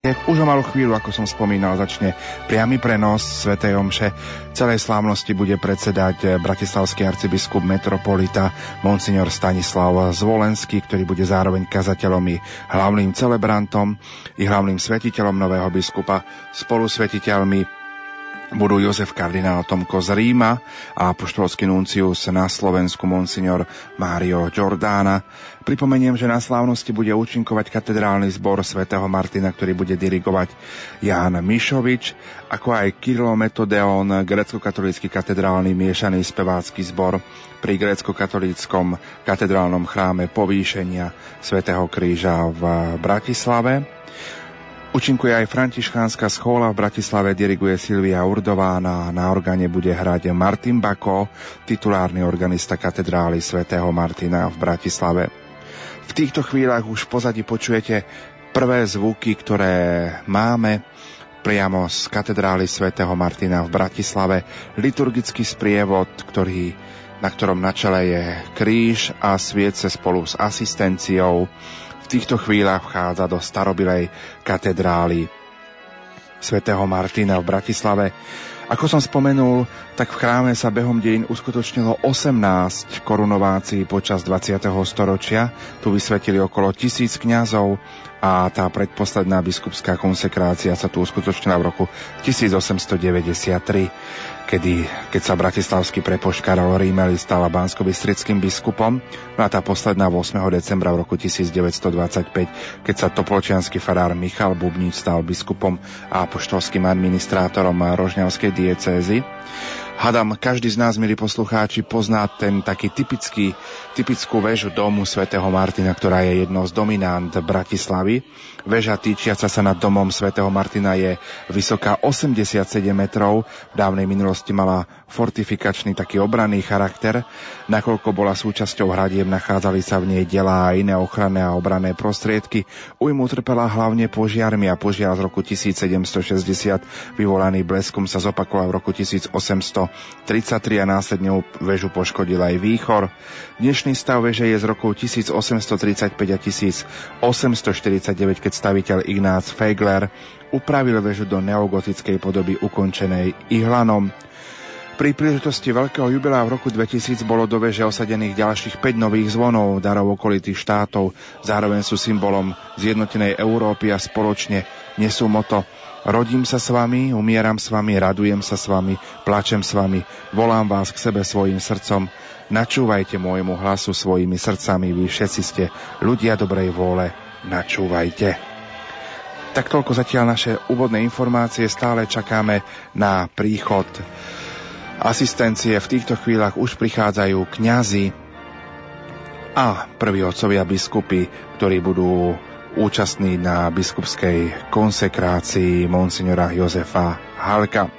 Už o malú chvíľu, ako som spomínal, začne priamy prenos Sv. Omše. Celej slávnosti bude predsedať bratislavský arcibiskup metropolita Monsignor Stanislav Zvolenský, ktorý bude zároveň kazateľom i hlavným celebrantom i hlavným svetiteľom nového biskupa. Spolu svetiteľmi budú Jozef kardinál Tomko z Ríma a apoštolský nuncius na Slovensku monsignor Mário Giordána. Pripomeniem, že na slávnosti bude účinkovať katedrálny zbor svätého Martina, ktorý bude dirigovať Ján Mišovič, ako aj Kirilo Metodeon, grecko-katolícky katedrálny miešaný spevácky zbor pri grecko-katolíckom katedrálnom chráme povýšenia svätého Kríža v Bratislave. Účinkuje aj františkánska schola v Bratislave, diriguje Silvia Urdová, na, na orgáne bude hrať Martin Bako, titulárny organista katedrály svätého Martina v Bratislave. V týchto chvíľach už pozadí počujete prvé zvuky, ktoré máme priamo z katedrály svätého Martina v Bratislave. Liturgický sprievod, ktorý, na ktorom na čele je kríž a sviece spolu s asistenciou týchto chvíľach vchádza do starobilej katedrály svätého Martina v Bratislave. Ako som spomenul, tak v chráme sa behom dejín uskutočnilo 18 korunovácií počas 20. storočia. Tu vysvetili okolo tisíc kňazov a tá predposledná biskupská konsekrácia sa tu uskutočnila v roku 1893 kedy, keď sa bratislavský prepošť Karol Rímeli stala bansko biskupom, no a tá posledná 8. decembra v roku 1925, keď sa topolčianský farár Michal Bubnič stal biskupom a apoštolským administrátorom Rožňavskej diecézy. Hadam, každý z nás, milí poslucháči, pozná ten taký typický, typickú väžu domu svätého Martina, ktorá je jednou z dominant Bratislavy. Veža týčiaca sa nad domom svätého Martina je vysoká 87 metrov. V dávnej minulosti mala fortifikačný taký obranný charakter. Nakoľko bola súčasťou hradiem, nachádzali sa v nej delá a iné ochranné a obranné prostriedky. Ujmu trpela hlavne požiarmi a požiar z roku 1760 vyvolaný bleskom sa zopakoval v roku 1800 33 a následne väžu poškodil aj výchor. Dnešný stav veže je z rokov 1835 a 1849, keď staviteľ Ignác Fegler upravil väžu do neogotickej podoby ukončenej ihlanom. Pri príležitosti veľkého jubilea v roku 2000 bolo do veže osadených ďalších 5 nových zvonov darov okolitých štátov. Zároveň sú symbolom zjednotenej Európy a spoločne nesú moto Rodím sa s vami, umieram s vami, radujem sa s vami, plačem s vami, volám vás k sebe svojim srdcom. Načúvajte môjmu hlasu svojimi srdcami, vy všetci ste ľudia dobrej vôle, načúvajte. Tak toľko zatiaľ naše úvodné informácie, stále čakáme na príchod asistencie. V týchto chvíľach už prichádzajú kňazi a prví otcovia biskupy, ktorí budú účastný na biskupskej konsekrácii monsignora Jozefa Halka.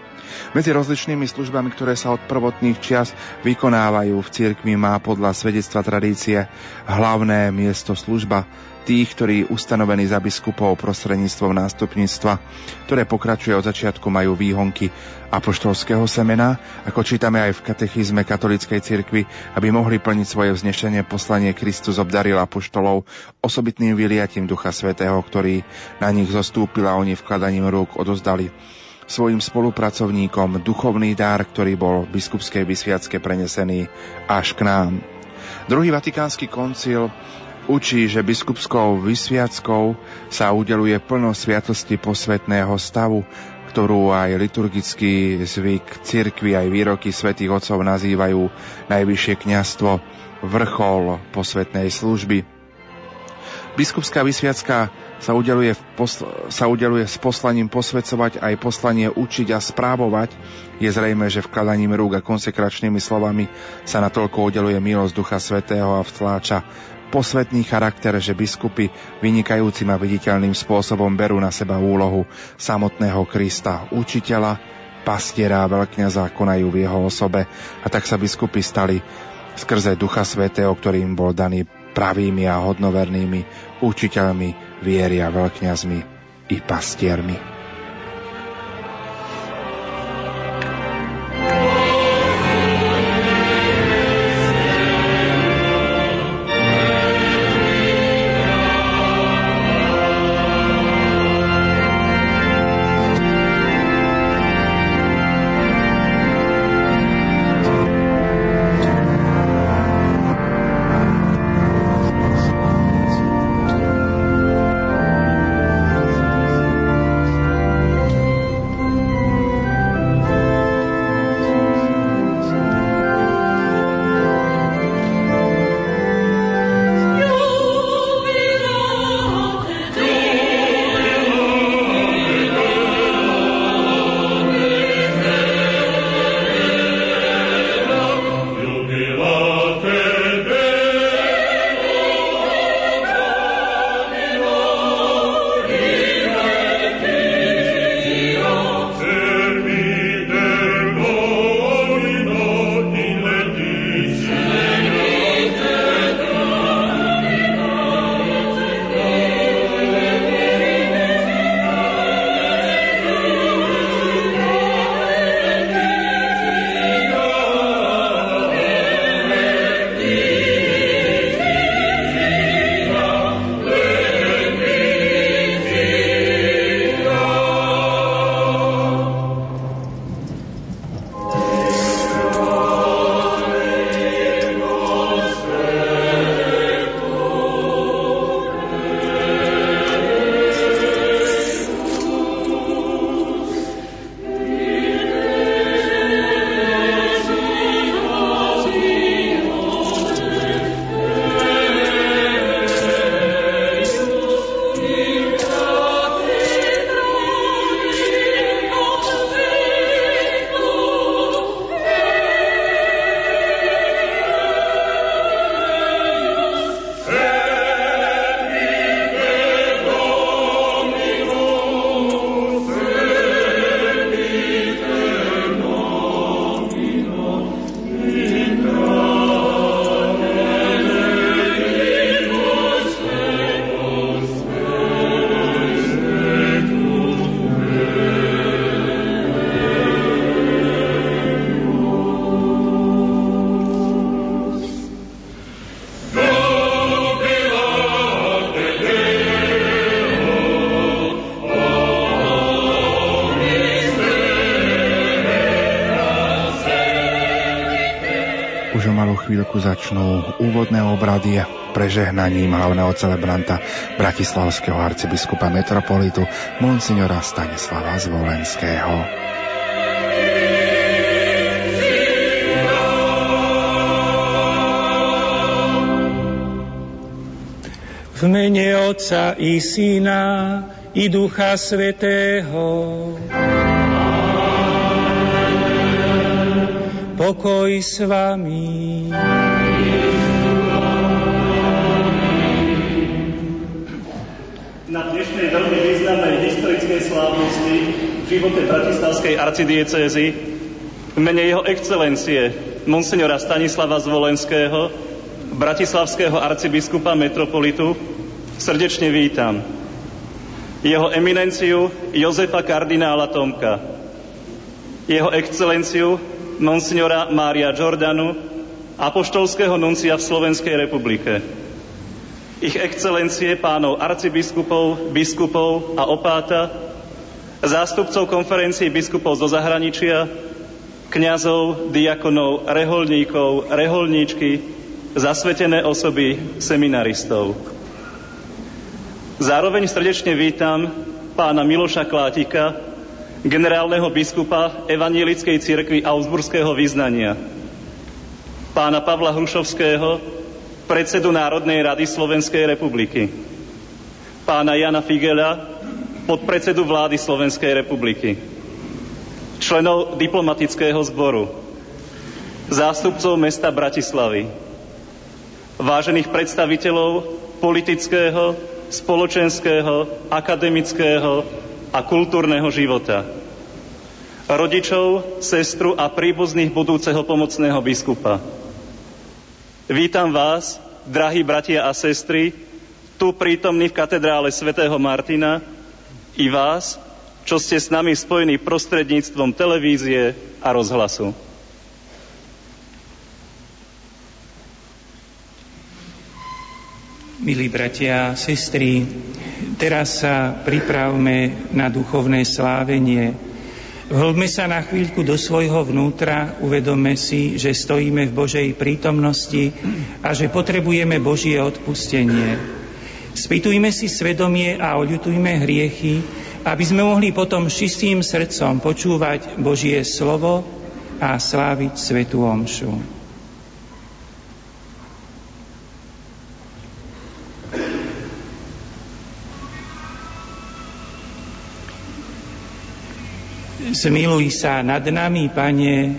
Medzi rozličnými službami, ktoré sa od prvotných čias vykonávajú v cirkvi, má podľa svedectva tradície hlavné miesto služba tých, ktorí ustanovení za biskupov prostredníctvom nástupníctva, ktoré pokračuje od začiatku, majú výhonky apoštolského semena, ako čítame aj v katechizme katolíckej cirkvi, aby mohli plniť svoje vznešenie poslanie Kristus obdaril apoštolov osobitným vyliatím Ducha Svetého, ktorý na nich zostúpil a oni vkladaním rúk odozdali svojim spolupracovníkom duchovný dár, ktorý bol v biskupskej vysviacke prenesený až k nám. Druhý vatikánsky koncil učí, že biskupskou vysviackou sa udeluje plno sviatosti posvetného stavu, ktorú aj liturgický zvyk cirkvi aj výroky svätých otcov nazývajú najvyššie kňastvo vrchol posvetnej služby. Biskupská vysviacka sa udeluje, posl- sa udeluje s poslaním posvedcovať aj poslanie učiť a správovať. Je zrejme, že vkladaním rúk a konsekračnými slovami sa natoľko udeluje milosť Ducha Svetého a vtláča posvetný charakter, že biskupy vynikajúcim a viditeľným spôsobom berú na seba úlohu samotného Krista, učiteľa, pastiera a veľkňaza konajú v jeho osobe a tak sa biskupy stali skrze Ducha Svetého, ktorým bol daný pravými a hodnovernými učiteľmi viery a veľkňazmi i pastiermi. Začnú úvodné obrady prežehnaním hlavného celebranta bratislavského arcibiskupa metropolitu monsignora Stanislava Zvolenského. V mene Otca i Syna i Ducha Svetého. Pokoj s vami. Historickej slávnosti v živote Bratislavskej arcidiecézy. V mene jeho excelencie monsignora Stanislava Zvolenského, bratislavského arcibiskupa metropolitu, srdečne vítam jeho eminenciu Jozefa kardinála Tomka, jeho excelenciu monsignora Mária Jordanu, apoštolského nuncia v Slovenskej republike, ich excelencie pánov arcibiskupov, biskupov a opáta, zástupcov konferencií biskupov zo zahraničia, kňazov, diakonov, reholníkov, reholníčky, zasvetené osoby, seminaristov. Zároveň srdečne vítam pána Miloša Klátika, generálneho biskupa Evanielickej cirkvi Augsburského vyznania, pána Pavla Hrušovského, predsedu Národnej rady Slovenskej republiky, pána Jana Figela, podpredsedu vlády Slovenskej republiky, členov diplomatického zboru, zástupcov mesta Bratislavy, vážených predstaviteľov politického, spoločenského, akademického a kultúrneho života. Rodičov, sestru a príbuzných budúceho pomocného biskupa. Vítam vás, drahí bratia a sestry, tu prítomní v katedrále svätého Martina i vás, čo ste s nami spojení prostredníctvom televízie a rozhlasu. Milí bratia a sestry, teraz sa pripravme na duchovné slávenie. Vhlbme sa na chvíľku do svojho vnútra, uvedome si, že stojíme v Božej prítomnosti a že potrebujeme Božie odpustenie. Spýtujme si svedomie a oľutujme hriechy, aby sme mohli potom čistým srdcom počúvať Božie slovo a sláviť Svetú Omšu. Zmiluj sa nad nami, Pane.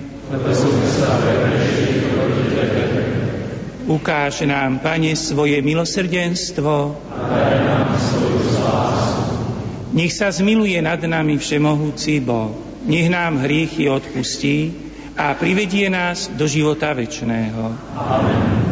Ukáž nám, Pane, svoje milosrdenstvo. Nech sa zmiluje nad nami Všemohúci Boh. Nech nám hriechy odpustí a privedie nás do života večného. Amen.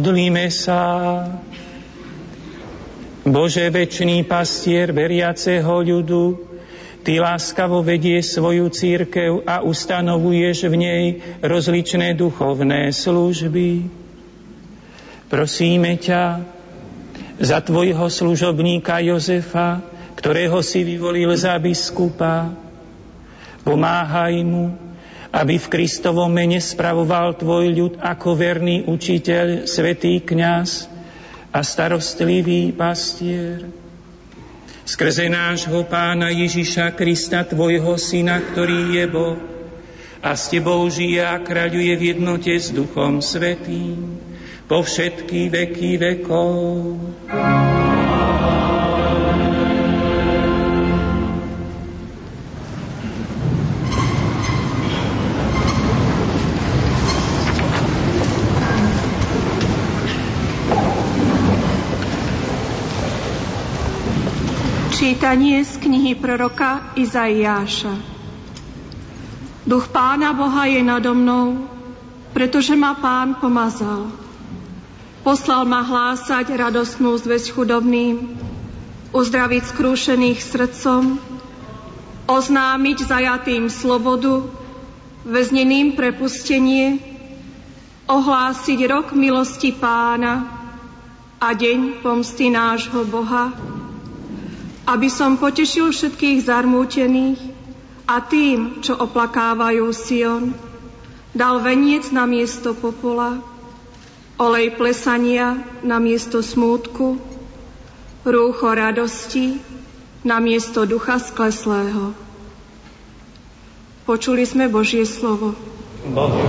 Modlíme sa. Bože, večný pastier veriaceho ľudu, Ty láskavo vedie svoju církev a ustanovuješ v nej rozličné duchovné služby. Prosíme ťa za Tvojho služobníka Jozefa, ktorého si vyvolil za biskupa. Pomáhaj mu, aby v Kristovom mene spravoval Tvoj ľud ako verný učiteľ, svetý kňaz a starostlivý pastier skrze nášho pána Ježiša Krista, Tvojho Syna, ktorý je Boh a s Tebou žije a kráľuje v jednote s Duchom Svetým po všetky veky vekov. Čítanie z knihy proroka Izaiáša. Duch Pána Boha je nado mnou, pretože ma Pán pomazal. Poslal ma hlásať radostnú zväzť chudobným, uzdraviť skrúšených srdcom, oznámiť zajatým slobodu, väzneným prepustenie, ohlásiť rok milosti pána a deň pomsty nášho Boha, aby som potešil všetkých zarmútených a tým, čo oplakávajú Sion, dal veniec na miesto popola, olej plesania na miesto smútku, rúcho radosti na miesto ducha skleslého. Počuli sme Božie slovo. Bohu,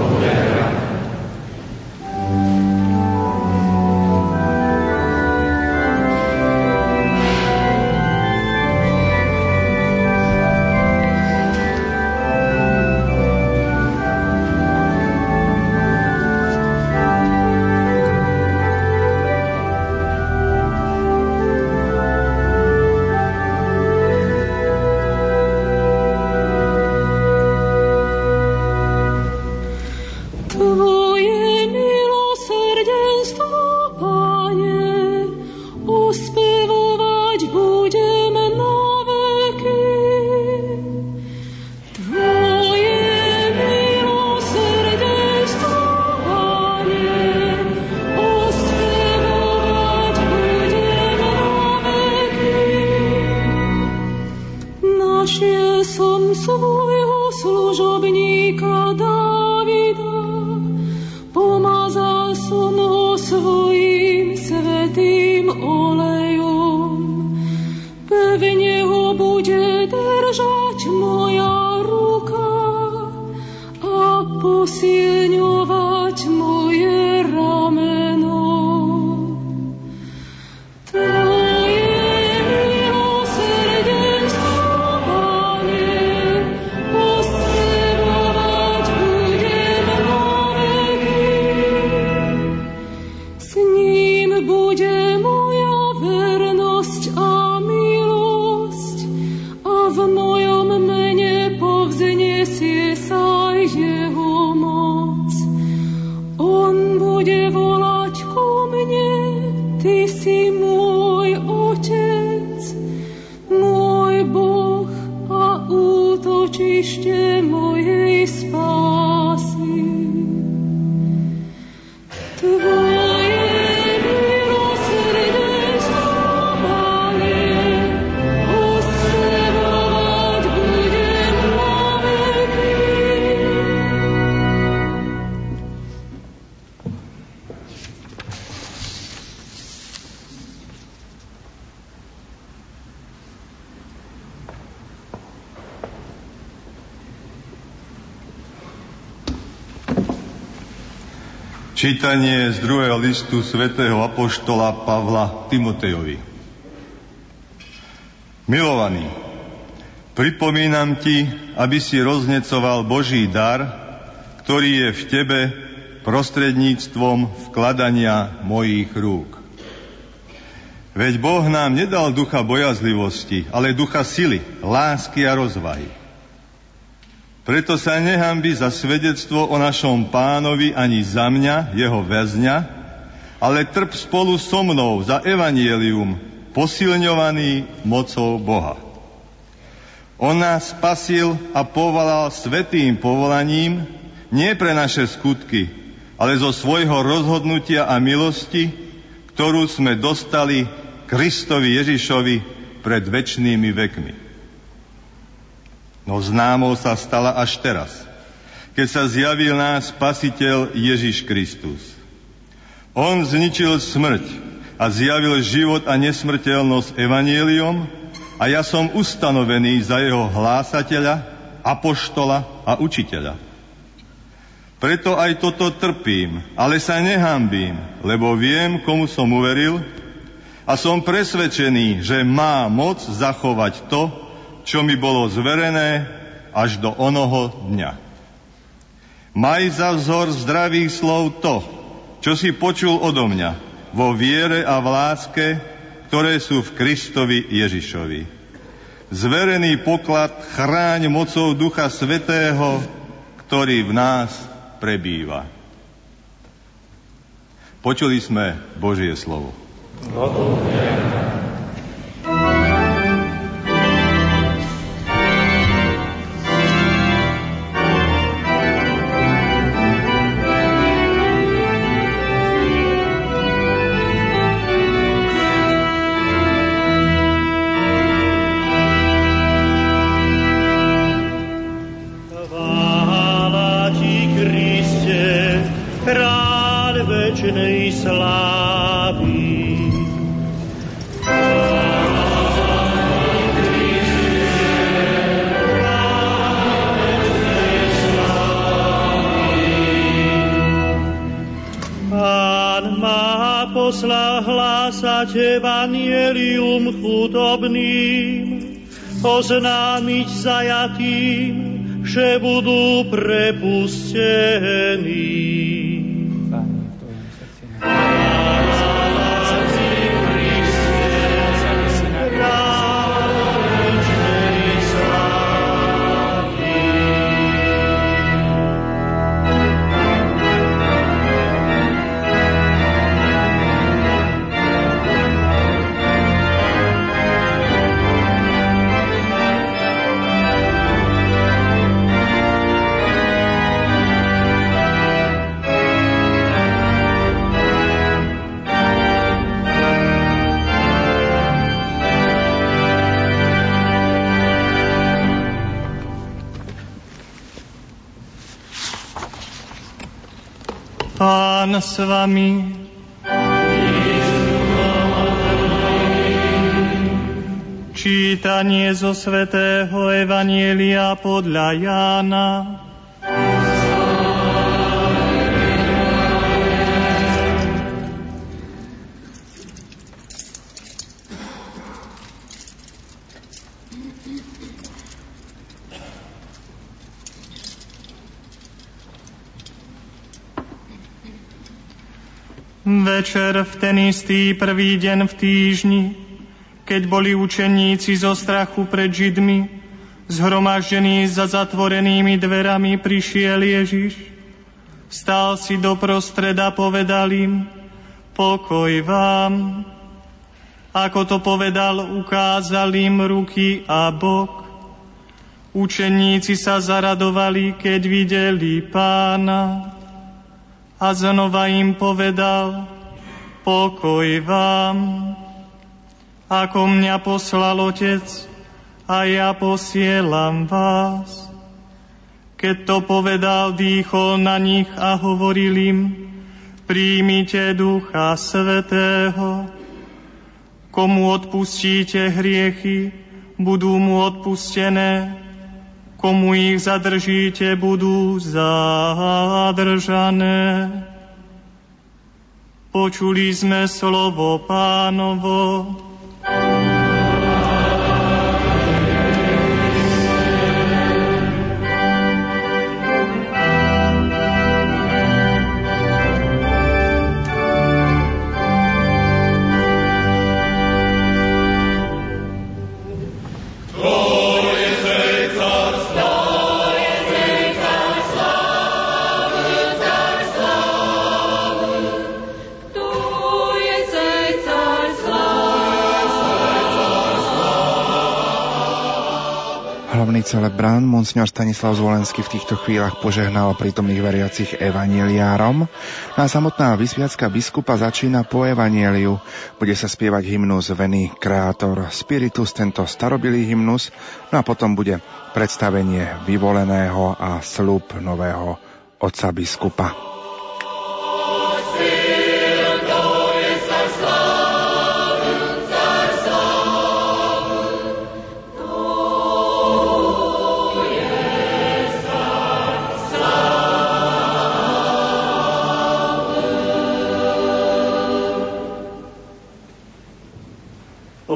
Čítanie z druhého listu svätého Apoštola Pavla Timotejovi. Milovaný, pripomínam ti, aby si roznecoval Boží dar, ktorý je v tebe prostredníctvom vkladania mojich rúk. Veď Boh nám nedal ducha bojazlivosti, ale ducha sily, lásky a rozvahy. Preto sa nehambi za svedectvo o našom pánovi ani za mňa, jeho väzňa, ale trp spolu so mnou za evanielium, posilňovaný mocou Boha. On nás spasil a povolal svetým povolaním, nie pre naše skutky, ale zo svojho rozhodnutia a milosti, ktorú sme dostali Kristovi Ježišovi pred väčšnými vekmi. No známou sa stala až teraz, keď sa zjavil nás Spasiteľ Ježiš Kristus. On zničil smrť a zjavil život a nesmrteľnosť evanieliom a ja som ustanovený za jeho hlásateľa, apoštola a učiteľa. Preto aj toto trpím, ale sa nehambím, lebo viem, komu som uveril a som presvedčený, že má moc zachovať to, čo mi bolo zverené až do onoho dňa. Maj za vzor zdravých slov to, čo si počul odo mňa, vo viere a v láske, ktoré sú v Kristovi Ježišovi. Zverený poklad chráň mocou Ducha Svetého, ktorý v nás prebýva. Počuli sme Božie slovo. oznámiť svätého Evanielia podľa Jána. Večer v ten istý prvý deň v týždni, keď boli učeníci zo strachu pred Židmi, zhromaždení za zatvorenými dverami, prišiel Ježiš. Stál si do prostreda, povedal im, pokoj vám. Ako to povedal, ukázal im ruky a bok. Učeníci sa zaradovali, keď videli pána a znova im povedal, pokoj vám, ako mňa poslal Otec a ja posielam vás. Keď to povedal, dýchol na nich a hovoril im, príjmite Ducha Svetého. Komu odpustíte hriechy, budú mu odpustené, komu ich zadržíte, budú zadržané. Počuli sme slovo pánovo. Hlavný celebrant, monsignor Stanislav Zvolenský v týchto chvíľach požehnal prítomných veriacich evaneliárom. No a samotná vysviacka biskupa začína po evanieliu. Bude sa spievať hymnus Veny Kreator Spiritus, tento starobilý hymnus, no a potom bude predstavenie vyvoleného a slub nového otca biskupa.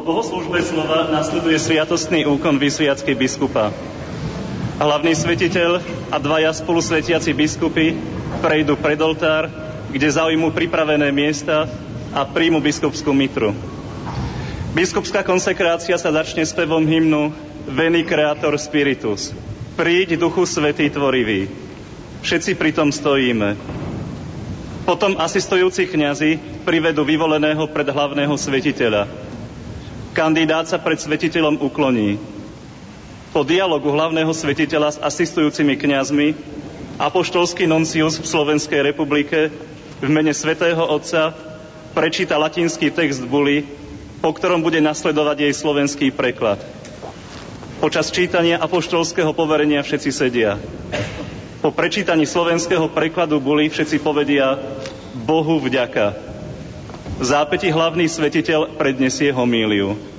Bohoslužbe slova nasleduje sviatostný úkon vysviacky biskupa. Hlavný svetiteľ a dvaja spolusvetiaci biskupy prejdu pred oltár, kde zaujmú pripravené miesta a príjmu biskupskú mitru. Biskupská konsekrácia sa začne spevom hymnu Veni Creator Spiritus. Príď Duchu Svetý Tvorivý. Všetci pritom stojíme. Potom asistujúci kňazi privedú vyvoleného pred hlavného svetiteľa. Kandidát sa pred svetiteľom ukloní. Po dialogu hlavného svetiteľa s asistujúcimi kňazmi apoštolský noncius v Slovenskej republike v mene svätého Otca prečíta latinský text buly, po ktorom bude nasledovať jej slovenský preklad. Počas čítania apoštolského poverenia všetci sedia. Po prečítaní slovenského prekladu buly všetci povedia Bohu vďaka. V zápäti hlavný svetiteľ predniesie homíliu.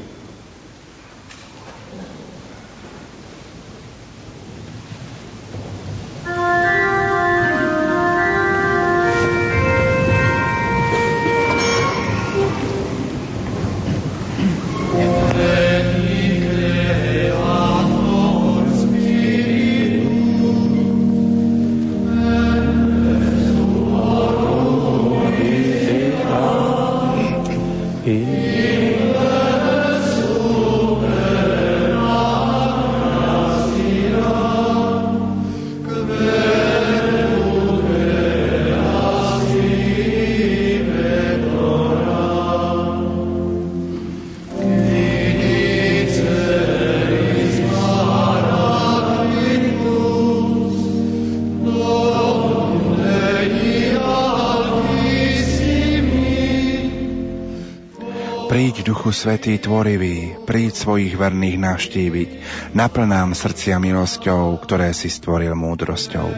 Svetý Tvorivý, príď svojich verných navštíviť, naplnám srdcia milosťou, ktoré si stvoril múdrosťou.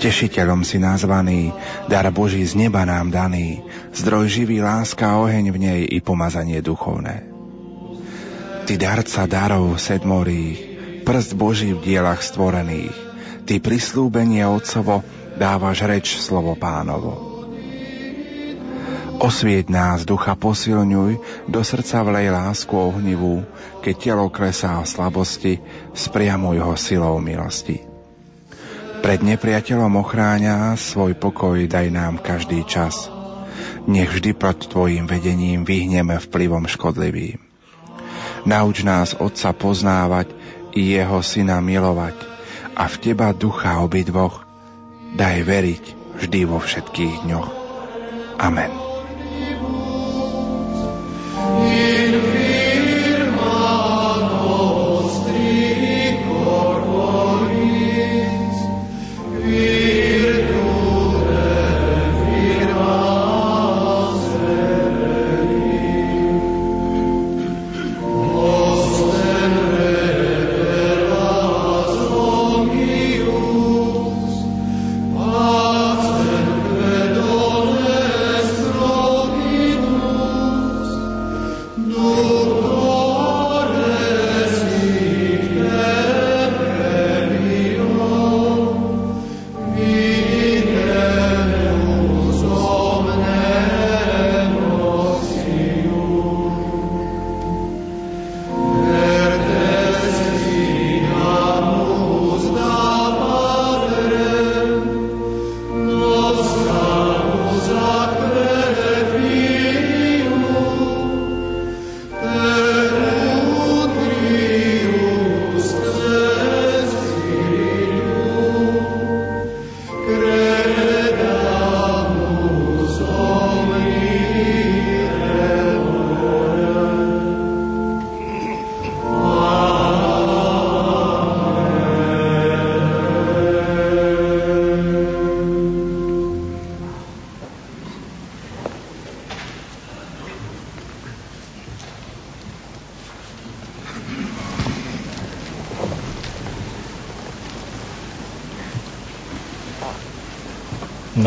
Tešiteľom si nazvaný, dar Boží z neba nám daný, zdroj živý láska, oheň v nej i pomazanie duchovné. Ty darca darov sedmorých, prst Boží v dielach stvorených, ty prislúbenie Otcovo dávaš reč slovo pánovo. Osvieť nás, ducha posilňuj, do srdca vlej lásku ohnivú, keď telo klesá v slabosti, spriamuj ho silou milosti. Pred nepriateľom ochráňa, svoj pokoj daj nám každý čas. Nech vždy pod Tvojim vedením vyhneme vplyvom škodlivým. Nauč nás Otca poznávať i Jeho Syna milovať a v Teba ducha obidvoch daj veriť vždy vo všetkých dňoch. Amen.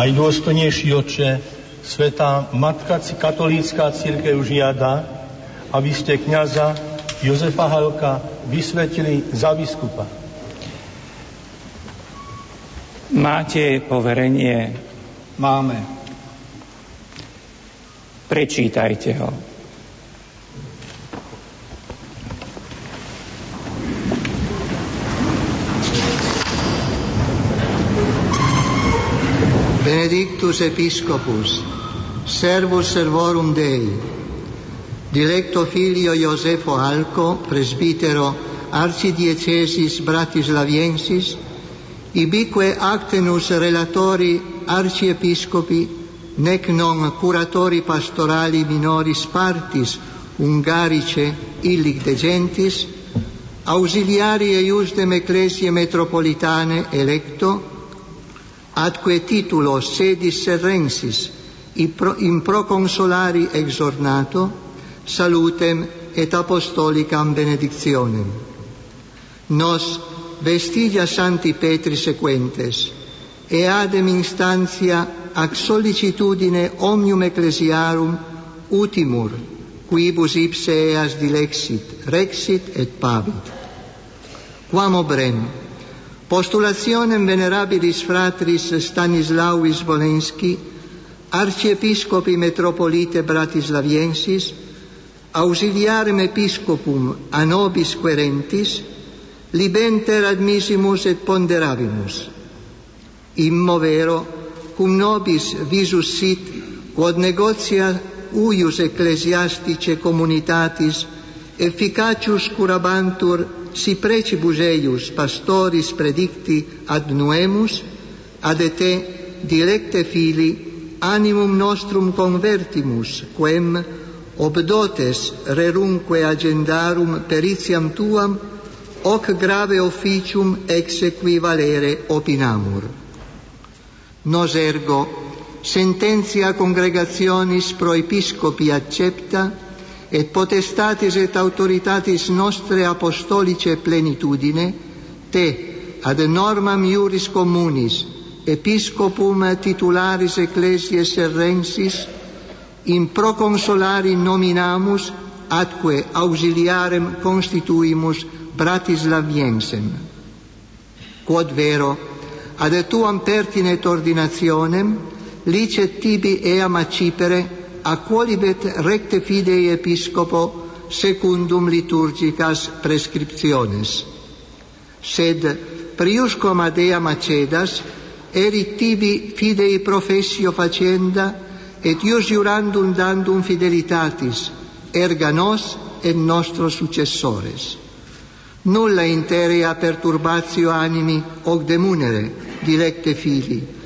Najdôstojnejší oče, Svetá Matka katolícká církev žiada, aby ste kniaza Jozefa Halka vysvetili za biskupa. Máte poverenie? Máme. Prečítajte ho. Christus Episcopus, servus servorum Dei, dilecto filio Iosefo Alco, presbitero arcidiecesis Bratislaviensis, ibique actenus relatori arciepiscopi, nec non curatori pastorali minoris partis ungarice illic de gentis, auxiliari eiusdem ecclesiae metropolitane electo, atque titulo sedis serrensis, in proconsolari exornato, salutem et apostolicam benedictionem. Nos vestigia santi Petri sequentes, e adem instantia ac sollicitudine omnium ecclesiarum utimur, quibus ipse eas dilexit, rexit et pavit. Quam obrem, postulationem venerabilis fratris Stanislauis Volenski, arciepiscopi metropolite Bratislaviensis, ausiliarem episcopum a nobis querentis, libenter admissimus et ponderavimus. Immo vero, cum nobis visus sit, quod negotia uius ecclesiastice communitatis efficacius curabantur si precibus eius pastoris predicti ad nuemus, ad ete dilecte fili animum nostrum convertimus, quem obdotes rerumque agendarum peritiam tuam, hoc grave officium exequi valere opinamur. Nos ergo sententia congregationis pro episcopi accepta et potestatis et autoritatis nostre apostolice plenitudine, te, ad normam iuris communis, episcopum titularis ecclesiae serrensis, in proconsolari nominamus atque auxiliarem constituimus Bratislaviensem. Quod vero, ad tuam pertinet ordinationem, licet tibi eam accipere acquolibet recte fidei episcopo secundum liturgicas prescriptiones. Sed priuscom ad ea macedas, erit tibi fidei professio facenda, et ius jurandum dandum fidelitatis, erga nos et nostros successores. Nulla interea perturbatio animi hoc demunere, directe fili,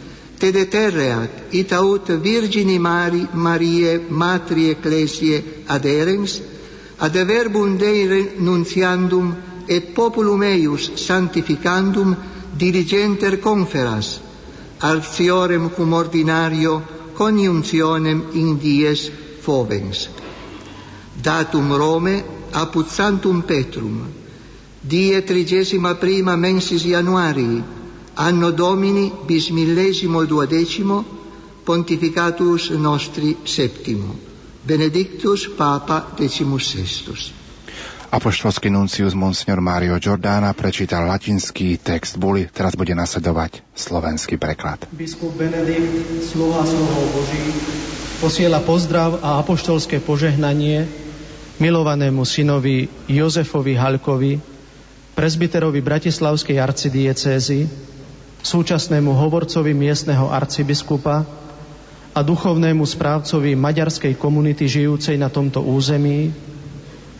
Tedeterac ita ut Virgini Mari Marie Matri Ecclesiae aderens ad verbum Dei renunciandum et populum eius sanctificandum diligenter conferas actiorem cum ordinario coniunctionem in dies fovens datum Rome apud Santum Petrum die 31 mensis Januarii anno domini bis millesimo duodecimo pontificatus nostri septimo. Benedictus papa decimus sestus Apoštolský nuncius Monsignor Mario Giordana prečítal latinský text buly, teraz bude nasledovať slovenský preklad. Biskup Benedikt, slova slovov Boží, posiela pozdrav a apoštolské požehnanie milovanému synovi Jozefovi Halkovi, prezbiterovi Bratislavskej arcidiecézy, súčasnému hovorcovi miestneho arcibiskupa a duchovnému správcovi maďarskej komunity žijúcej na tomto území,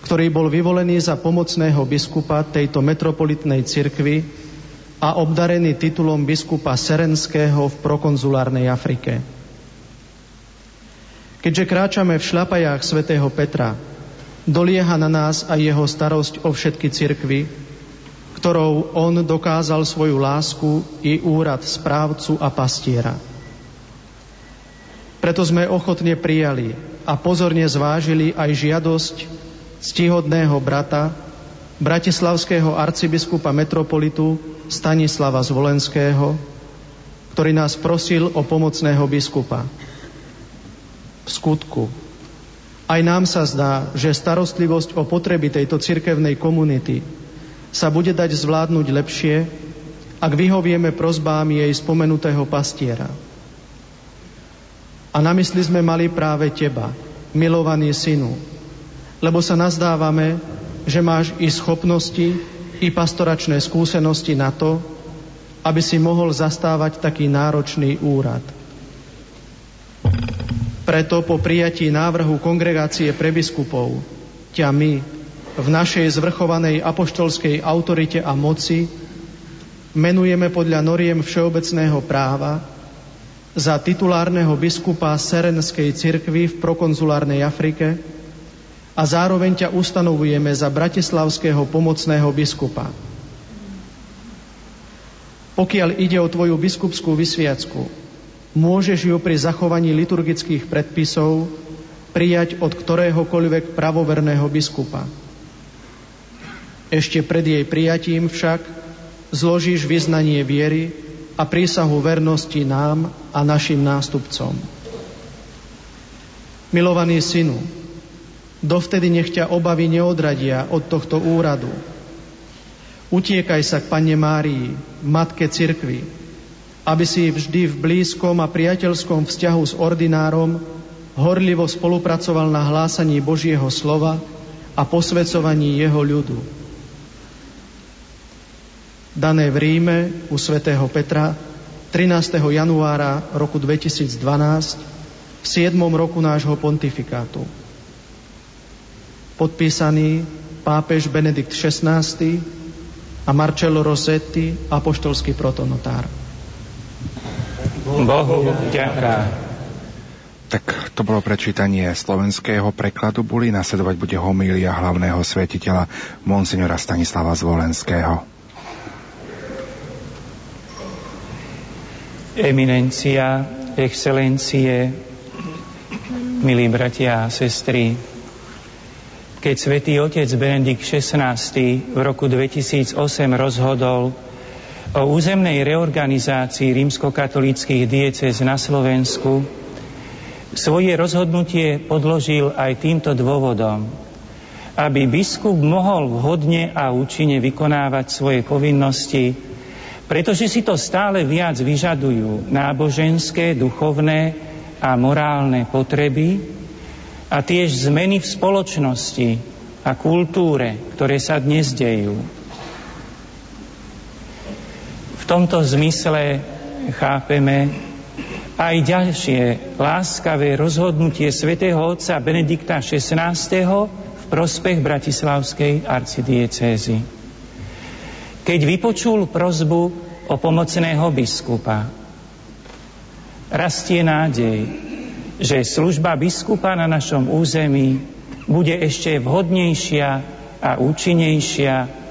ktorý bol vyvolený za pomocného biskupa tejto metropolitnej cirkvi a obdarený titulom biskupa Serenského v prokonzulárnej Afrike. Keďže kráčame v šľapajách svätého Petra, dolieha na nás aj jeho starosť o všetky cirkvy, ktorou on dokázal svoju lásku i úrad správcu a pastiera. Preto sme ochotne prijali a pozorne zvážili aj žiadosť stihodného brata, bratislavského arcibiskupa metropolitu Stanislava Zvolenského, ktorý nás prosil o pomocného biskupa. V skutku, aj nám sa zdá, že starostlivosť o potreby tejto cirkevnej komunity sa bude dať zvládnuť lepšie, ak vyhovieme prozbám jej spomenutého pastiera. A na mysli sme mali práve teba, milovaný synu, lebo sa nazdávame, že máš i schopnosti, i pastoračné skúsenosti na to, aby si mohol zastávať taký náročný úrad. Preto po prijatí návrhu kongregácie pre biskupov ťa my v našej zvrchovanej apoštolskej autorite a moci menujeme podľa noriem všeobecného práva za titulárneho biskupa Serenskej cirkvi v prokonzulárnej Afrike a zároveň ťa ustanovujeme za bratislavského pomocného biskupa. Pokiaľ ide o tvoju biskupskú vysviacku, Môžeš ju pri zachovaní liturgických predpisov prijať od ktoréhokoľvek pravoverného biskupa. Ešte pred jej prijatím však zložíš vyznanie viery a prísahu vernosti nám a našim nástupcom. Milovaný synu, dovtedy nech ťa obavy neodradia od tohto úradu. Utiekaj sa k Panne Márii, Matke Cirkvi, aby si vždy v blízkom a priateľskom vzťahu s ordinárom horlivo spolupracoval na hlásaní Božieho slova a posvedcovaní jeho ľudu. Dané v Ríme u svätého Petra 13. januára roku 2012 v 7. roku nášho pontifikátu. Podpísaný pápež Benedikt XVI a Marcello Rossetti, apoštolský protonotár. Bohu ďaká. Tak to bolo prečítanie slovenského prekladu Buli. Nasledovať bude homília hlavného svetiteľa Monsignora Stanislava Zvolenského. Eminencia, excelencie, milí bratia a sestry, keď svätý otec Benedikt XVI v roku 2008 rozhodol o územnej reorganizácii rímskokatolíckých diecez na Slovensku svoje rozhodnutie podložil aj týmto dôvodom, aby biskup mohol vhodne a účinne vykonávať svoje povinnosti, pretože si to stále viac vyžadujú náboženské, duchovné a morálne potreby a tiež zmeny v spoločnosti a kultúre, ktoré sa dnes dejú tomto zmysle chápeme aj ďalšie láskavé rozhodnutie svätého otca Benedikta XVI. v prospech Bratislavskej arcidiecézy. Keď vypočul prozbu o pomocného biskupa, rastie nádej, že služba biskupa na našom území bude ešte vhodnejšia a účinnejšia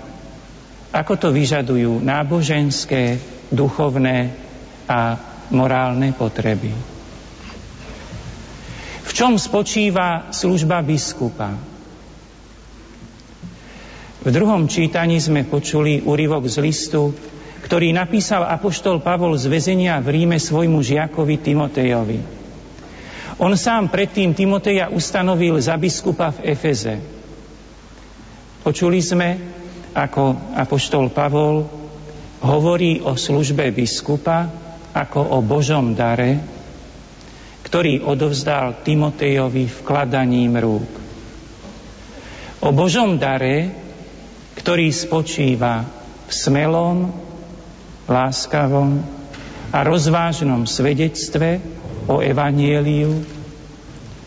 ako to vyžadujú náboženské, duchovné a morálne potreby. V čom spočíva služba biskupa? V druhom čítaní sme počuli úryvok z listu, ktorý napísal apoštol Pavol z väzenia v Ríme svojmu žiakovi Timotejovi. On sám predtým Timoteja ustanovil za biskupa v Efeze. Počuli sme, ako apoštol Pavol hovorí o službe biskupa ako o Božom dare, ktorý odovzdal Timotejovi vkladaním rúk. O Božom dare, ktorý spočíva v smelom, láskavom a rozvážnom svedectve o Evanieliu,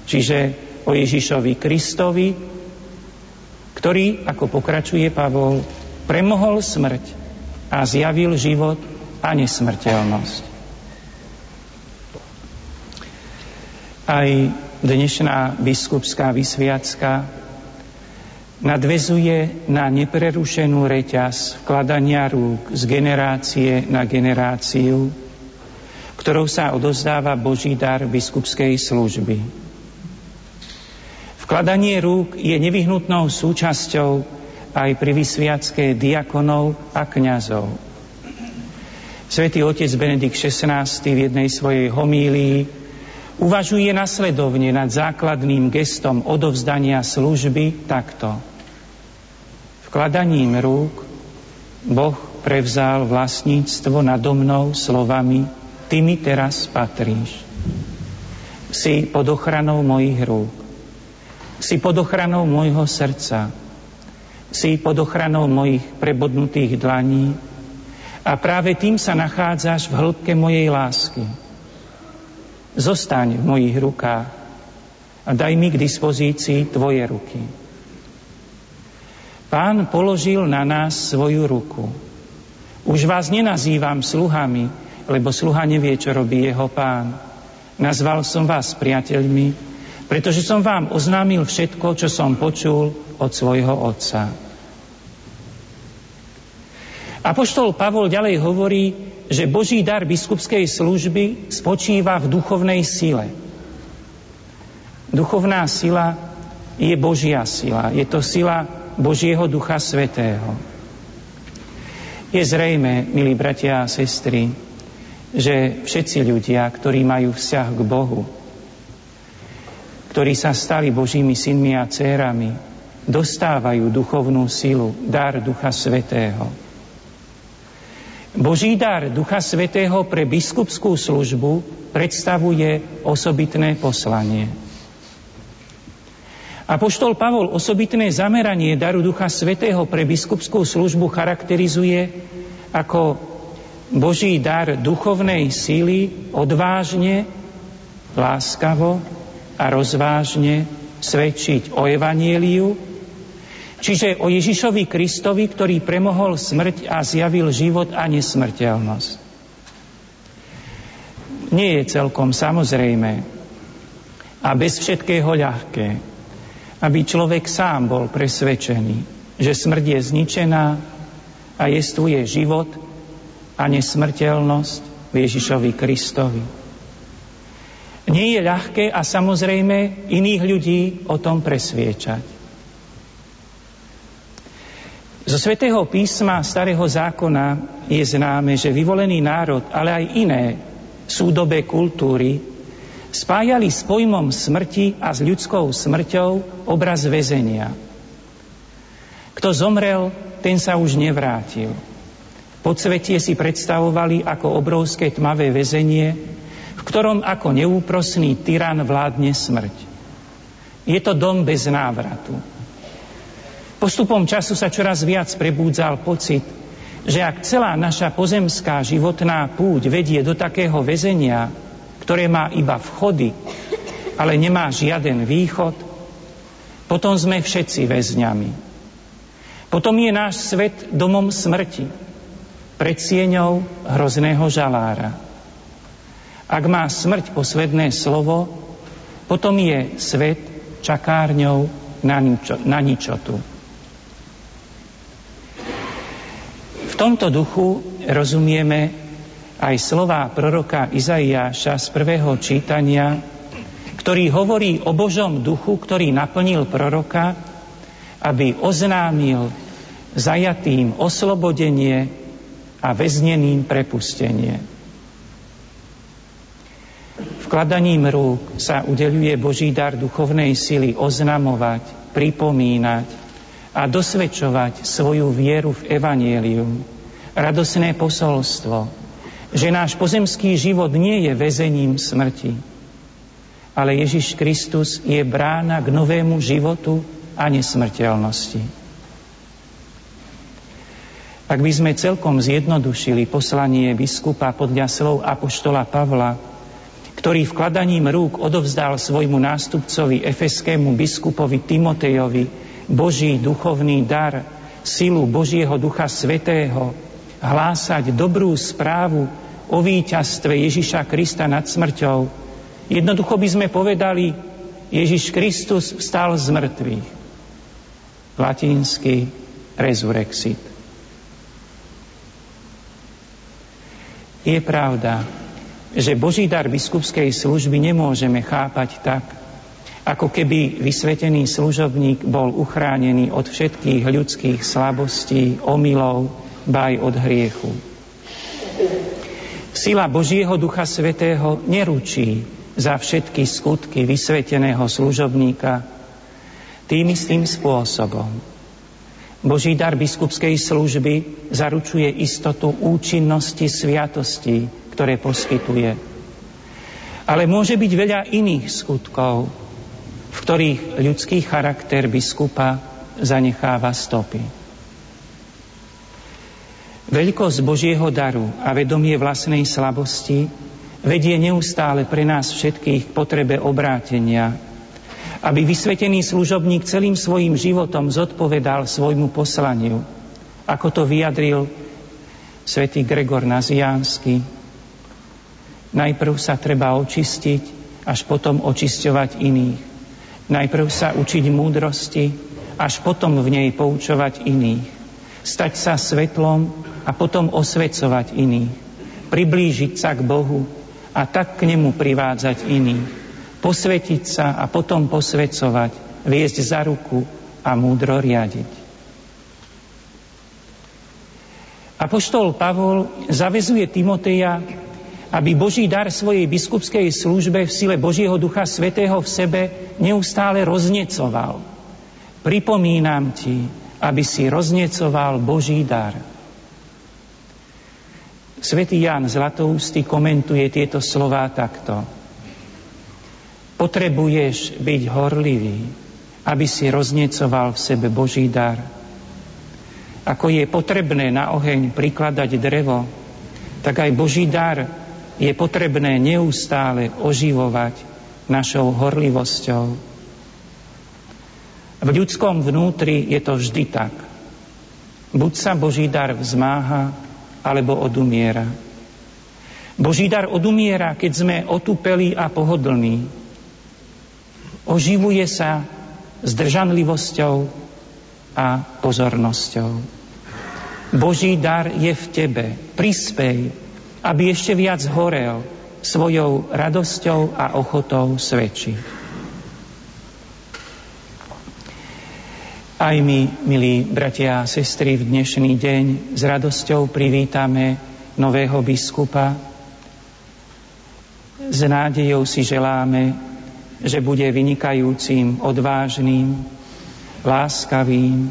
čiže o Ježišovi Kristovi, ktorý, ako pokračuje Pavol, premohol smrť a zjavil život a nesmrteľnosť. Aj dnešná biskupská vysviacka nadvezuje na neprerušenú reťaz vkladania rúk z generácie na generáciu, ktorou sa odozdáva Boží dar biskupskej služby. Vkladanie rúk je nevyhnutnou súčasťou aj pri vysviacke diakonov a kňazov. Svetý otec Benedikt XVI v jednej svojej homílii uvažuje nasledovne nad základným gestom odovzdania služby takto. Vkladaním rúk Boh prevzal vlastníctvo nado mnou slovami Ty mi teraz patríš. Si pod ochranou mojich rúk. Si pod ochranou môjho srdca. Si pod ochranou mojich prebodnutých dlaní a práve tým sa nachádzaš v hĺbke mojej lásky. Zostaň v mojich rukách a daj mi k dispozícii tvoje ruky. Pán položil na nás svoju ruku. Už vás nenazývam sluhami, lebo sluha nevie, čo robí jeho pán. Nazval som vás priateľmi, pretože som vám oznámil všetko, čo som počul od svojho otca. Apoštol Pavol ďalej hovorí, že Boží dar biskupskej služby spočíva v duchovnej sile. Duchovná sila je Božia sila. Je to sila Božieho Ducha Svetého. Je zrejme, milí bratia a sestry, že všetci ľudia, ktorí majú vzťah k Bohu, ktorí sa stali Božími synmi a dcérami, dostávajú duchovnú silu, dar Ducha Svetého. Boží dar Ducha Svetého pre biskupskú službu predstavuje osobitné poslanie. Apoštol Pavol osobitné zameranie daru Ducha Svetého pre biskupskú službu charakterizuje ako Boží dar duchovnej síly odvážne, láskavo a rozvážne svedčiť o evanieliu Čiže o Ježišovi Kristovi, ktorý premohol smrť a zjavil život a nesmrteľnosť. Nie je celkom samozrejme a bez všetkého ľahké, aby človek sám bol presvedčený, že smrť je zničená a jestvuje život a nesmrteľnosť v Ježišovi Kristovi. Nie je ľahké a samozrejme iných ľudí o tom presviečať. Zo svätého písma Starého zákona je známe, že vyvolený národ, ale aj iné súdobé kultúry spájali s pojmom smrti a s ľudskou smrťou obraz väzenia. Kto zomrel, ten sa už nevrátil. Podsvetie si predstavovali ako obrovské tmavé väzenie, v ktorom ako neúprosný tyran vládne smrť. Je to dom bez návratu. Postupom času sa čoraz viac prebúdzal pocit, že ak celá naša pozemská životná púť vedie do takého väzenia, ktoré má iba vchody, ale nemá žiaden východ, potom sme všetci väzňami. Potom je náš svet domom smrti, pred sieňou hrozného žalára. Ak má smrť posledné slovo, potom je svet čakárňou na, ničo, na ničotu. V tomto duchu rozumieme aj slová proroka Izaiáša z prvého čítania, ktorý hovorí o Božom duchu, ktorý naplnil proroka, aby oznámil zajatým oslobodenie a väzneným prepustenie. Vkladaním rúk sa udeluje Boží dar duchovnej sily oznamovať, pripomínať, a dosvedčovať svoju vieru v Evangelium. Radosné posolstvo, že náš pozemský život nie je väzením smrti, ale Ježiš Kristus je brána k novému životu a nesmrteľnosti. Ak by sme celkom zjednodušili poslanie biskupa podľa slov apoštola Pavla, ktorý vkladaním rúk odovzdal svojmu nástupcovi efeskému biskupovi Timotejovi Boží duchovný dar, silu Božieho Ducha Svetého, hlásať dobrú správu o víťazstve Ježiša Krista nad smrťou. Jednoducho by sme povedali, Ježiš Kristus vstal z mŕtvych. Latínsky resurrexit. Je pravda, že Boží dar biskupskej služby nemôžeme chápať tak, ako keby vysvetený služobník bol uchránený od všetkých ľudských slabostí, omylov, baj od hriechu. Sila Božieho Ducha Svetého neručí za všetky skutky vysveteného služobníka tým istým spôsobom. Boží dar biskupskej služby zaručuje istotu účinnosti sviatosti, ktoré poskytuje. Ale môže byť veľa iných skutkov, v ktorých ľudský charakter biskupa zanecháva stopy. Veľkosť Božieho daru a vedomie vlastnej slabosti vedie neustále pre nás všetkých k potrebe obrátenia, aby vysvetený služobník celým svojim životom zodpovedal svojmu poslaniu, ako to vyjadril svätý Gregor Naziánsky. Najprv sa treba očistiť, až potom očisťovať iných. Najprv sa učiť múdrosti, až potom v nej poučovať iných stať sa svetlom a potom osvecovať iných, priblížiť sa k Bohu a tak k nemu privádzať iných, posvetiť sa a potom posvecovať, viesť za ruku a múdro riadiť. Apoštol Pavol zavezuje Timoteja, aby Boží dar svojej biskupskej službe v sile Božieho Ducha Svetého v sebe neustále roznecoval. Pripomínam ti, aby si roznecoval Boží dar. Svetý Ján Zlatoústy komentuje tieto slová takto. Potrebuješ byť horlivý, aby si roznecoval v sebe Boží dar. Ako je potrebné na oheň prikladať drevo, tak aj Boží dar je potrebné neustále oživovať našou horlivosťou v ľudskom vnútri je to vždy tak. Buď sa Boží dar vzmáha, alebo odumiera. Boží dar odumiera, keď sme otupeli a pohodlní. Oživuje sa zdržanlivosťou a pozornosťou. Boží dar je v tebe. Prispej, aby ešte viac horel svojou radosťou a ochotou svedčiť. Aj my, milí bratia a sestry, v dnešný deň s radosťou privítame nového biskupa. S nádejou si želáme, že bude vynikajúcim, odvážným, láskavým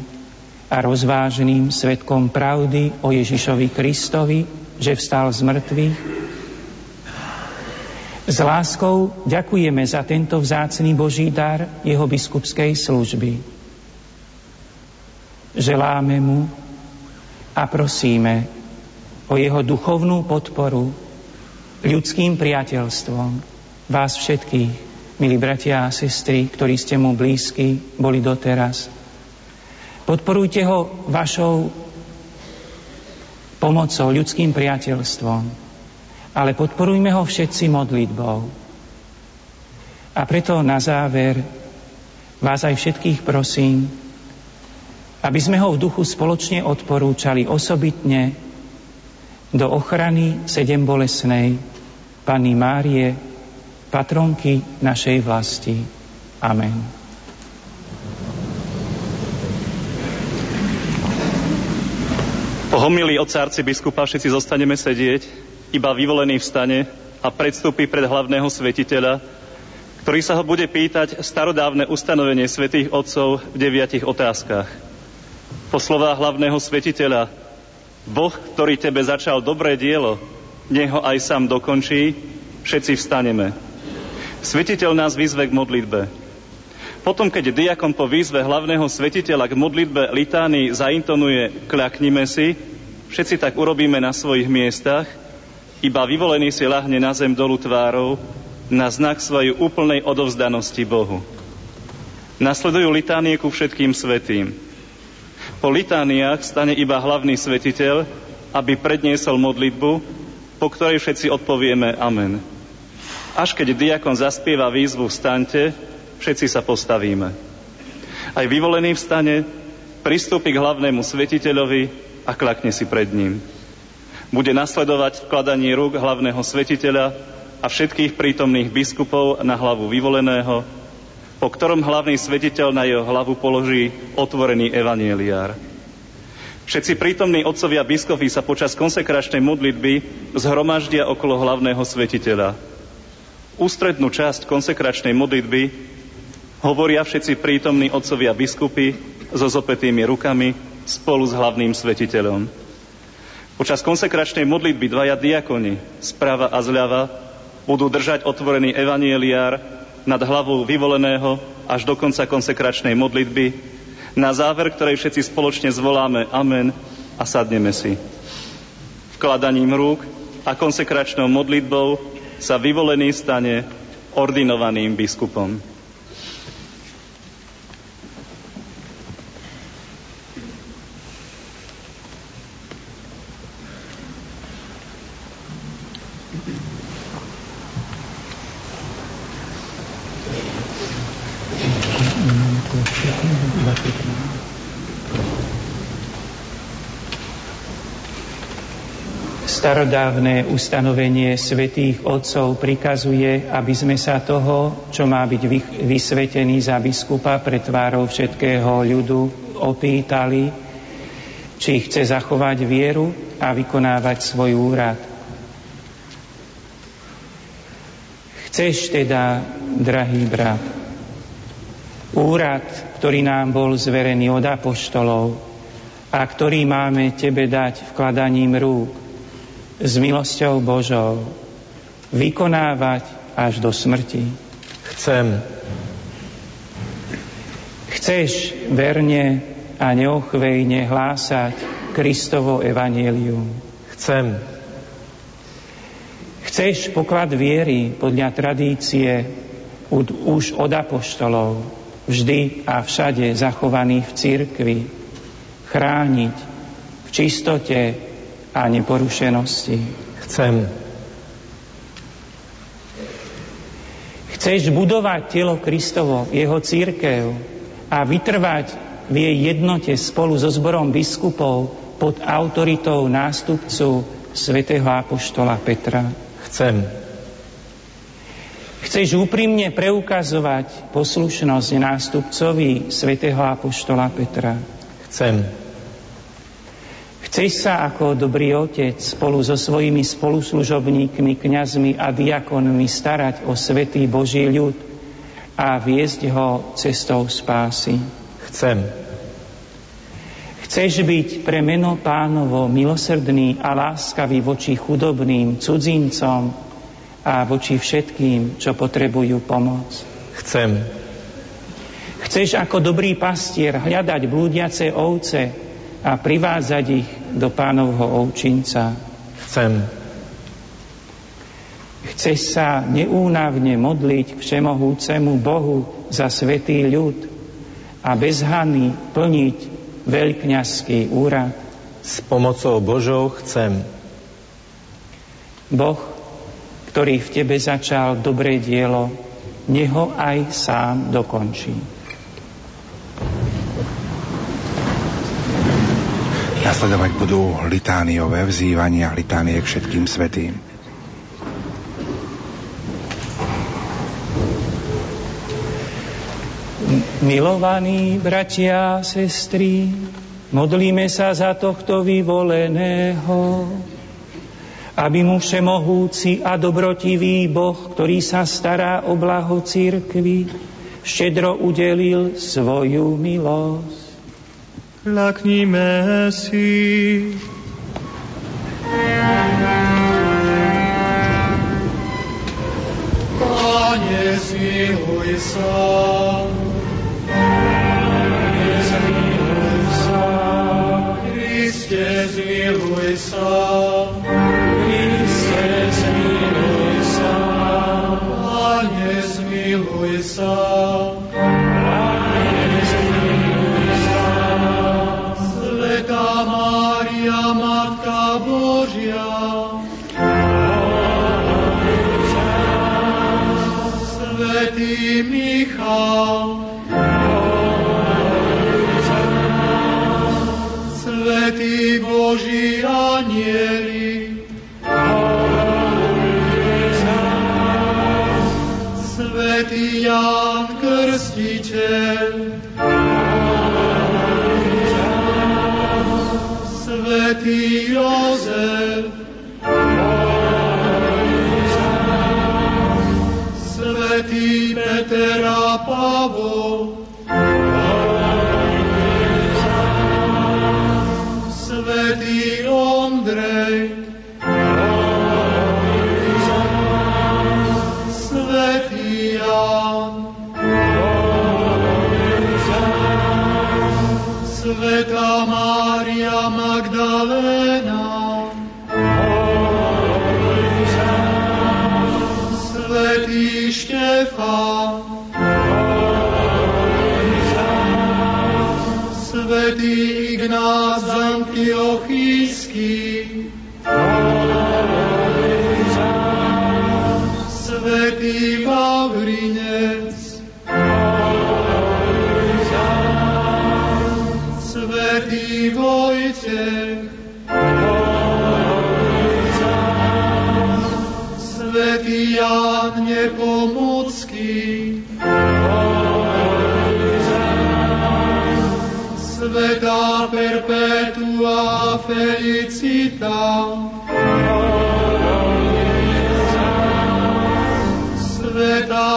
a rozvážným svetkom pravdy o Ježišovi Kristovi, že vstal z mŕtvych. S láskou ďakujeme za tento vzácný Boží dar jeho biskupskej služby Želáme mu a prosíme o jeho duchovnú podporu ľudským priateľstvom vás všetkých, milí bratia a sestry, ktorí ste mu blízki, boli doteraz. Podporujte ho vašou pomocou, ľudským priateľstvom, ale podporujme ho všetci modlitbou. A preto na záver vás aj všetkých prosím, aby sme ho v duchu spoločne odporúčali osobitne do ochrany sedem bolesnej Panny Márie, patronky našej vlasti. Amen. Po homilii otca arcibiskupa všetci zostaneme sedieť, iba vyvolený vstane a predstúpi pred hlavného svetiteľa, ktorý sa ho bude pýtať starodávne ustanovenie svätých otcov v deviatich otázkach po slovách hlavného svetiteľa Boh, ktorý tebe začal dobré dielo, nech ho aj sám dokončí, všetci vstaneme. Svetiteľ nás vyzve k modlitbe. Potom, keď diakon po výzve hlavného svetiteľa k modlitbe litány zaintonuje kľaknime si, všetci tak urobíme na svojich miestach, iba vyvolený si lahne na zem dolu tvárou na znak svojej úplnej odovzdanosti Bohu. Nasledujú litánie ku všetkým svetým. Po litániách stane iba hlavný svetiteľ, aby predniesol modlitbu, po ktorej všetci odpovieme Amen. Až keď diakon zaspieva výzvu Vstante, všetci sa postavíme. Aj vyvolený vstane, pristúpi k hlavnému svetiteľovi a klakne si pred ním. Bude nasledovať vkladanie rúk hlavného svetiteľa a všetkých prítomných biskupov na hlavu vyvoleného, po ktorom hlavný svetiteľ na jeho hlavu položí otvorený evanieliár. Všetci prítomní otcovia biskupy sa počas konsekračnej modlitby zhromaždia okolo hlavného svetiteľa. Ústrednú časť konsekračnej modlitby hovoria všetci prítomní otcovia biskupy so zopetými rukami spolu s hlavným svetiteľom. Počas konsekračnej modlitby dvaja diakoni sprava a zľava budú držať otvorený evanieliár nad hlavou vyvoleného až do konca konsekračnej modlitby na záver ktorej všetci spoločne zvoláme Amen a sadneme si. Vkladaním rúk a konsekračnou modlitbou sa vyvolený stane ordinovaným biskupom. Starodávne ustanovenie svätých otcov prikazuje, aby sme sa toho, čo má byť vysvetený za biskupa pred tvárou všetkého ľudu, opýtali, či chce zachovať vieru a vykonávať svoj úrad. Chceš teda, drahý brat, úrad, ktorý nám bol zverený od apoštolov a ktorý máme tebe dať vkladaním rúk, s milosťou Božou vykonávať až do smrti? Chcem. Chceš verne a neochvejne hlásať Kristovo evanielium? Chcem. Chceš poklad viery podľa tradície už od apoštolov, vždy a všade zachovaný v cirkvi, chrániť v čistote a neporušenosti. Chcem. Chceš budovať telo Kristovo, jeho církev a vytrvať v jej jednote spolu so zborom biskupov pod autoritou nástupcu svätého Apoštola Petra? Chcem. Chceš úprimne preukazovať poslušnosť nástupcovi svätého Apoštola Petra? Chcem. Chceš sa ako dobrý otec spolu so svojimi spoluslužobníkmi, kňazmi a diakonmi starať o svetý Boží ľud a viesť ho cestou spásy? Chcem. Chceš byť pre meno pánovo milosrdný a láskavý voči chudobným, cudzincom a voči všetkým, čo potrebujú pomoc? Chcem. Chceš ako dobrý pastier hľadať blúdiace ovce a privádzať ich do pánovho ovčinca. Chcem. Chceš sa neúnavne modliť k všemohúcemu Bohu za svetý ľud a bez hany plniť veľkňazský úrad. S pomocou Božou chcem. Boh, ktorý v tebe začal dobré dielo, neho aj sám dokončí. Nasledovať budú litániové vzývania, litánie k všetkým svetým. Milovaní bratia a sestry, modlíme sa za tohto vyvoleného, aby mu všemohúci a dobrotivý Boh, ktorý sa stará o blaho církvy, štedro udelil svoju milosť. Lakníme si. Pane, zmiluj sa. Pane, zmiluj sa. Kriste, zmiluj sa. Kriste, zmiluj sa. Pane, zmiluj sa. Michal, Svetý Boží anieli, Svetý Jan Krstiteľ, Sveta Mária Magdalena, Svetý Štefan, Svetý Ignác Antiochísky, Svetý perpetua felicitam. Sveta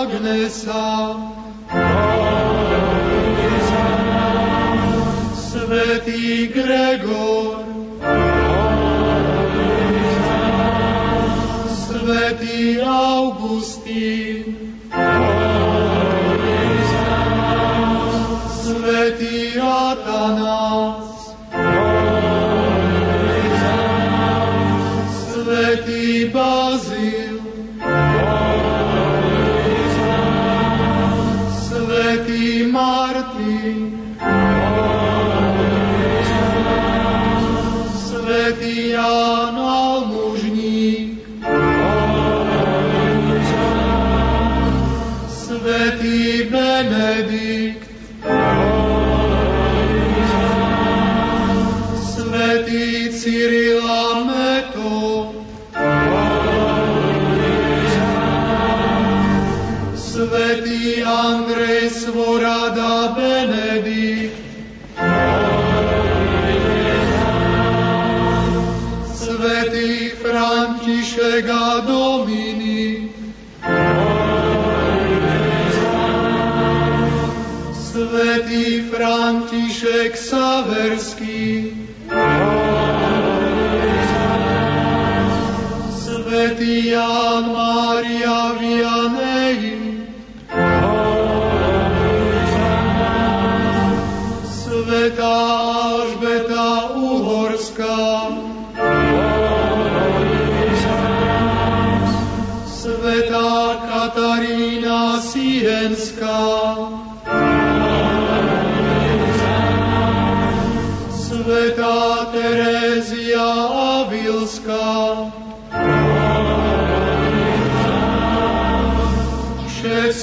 Agnesa, Sveti Gregor,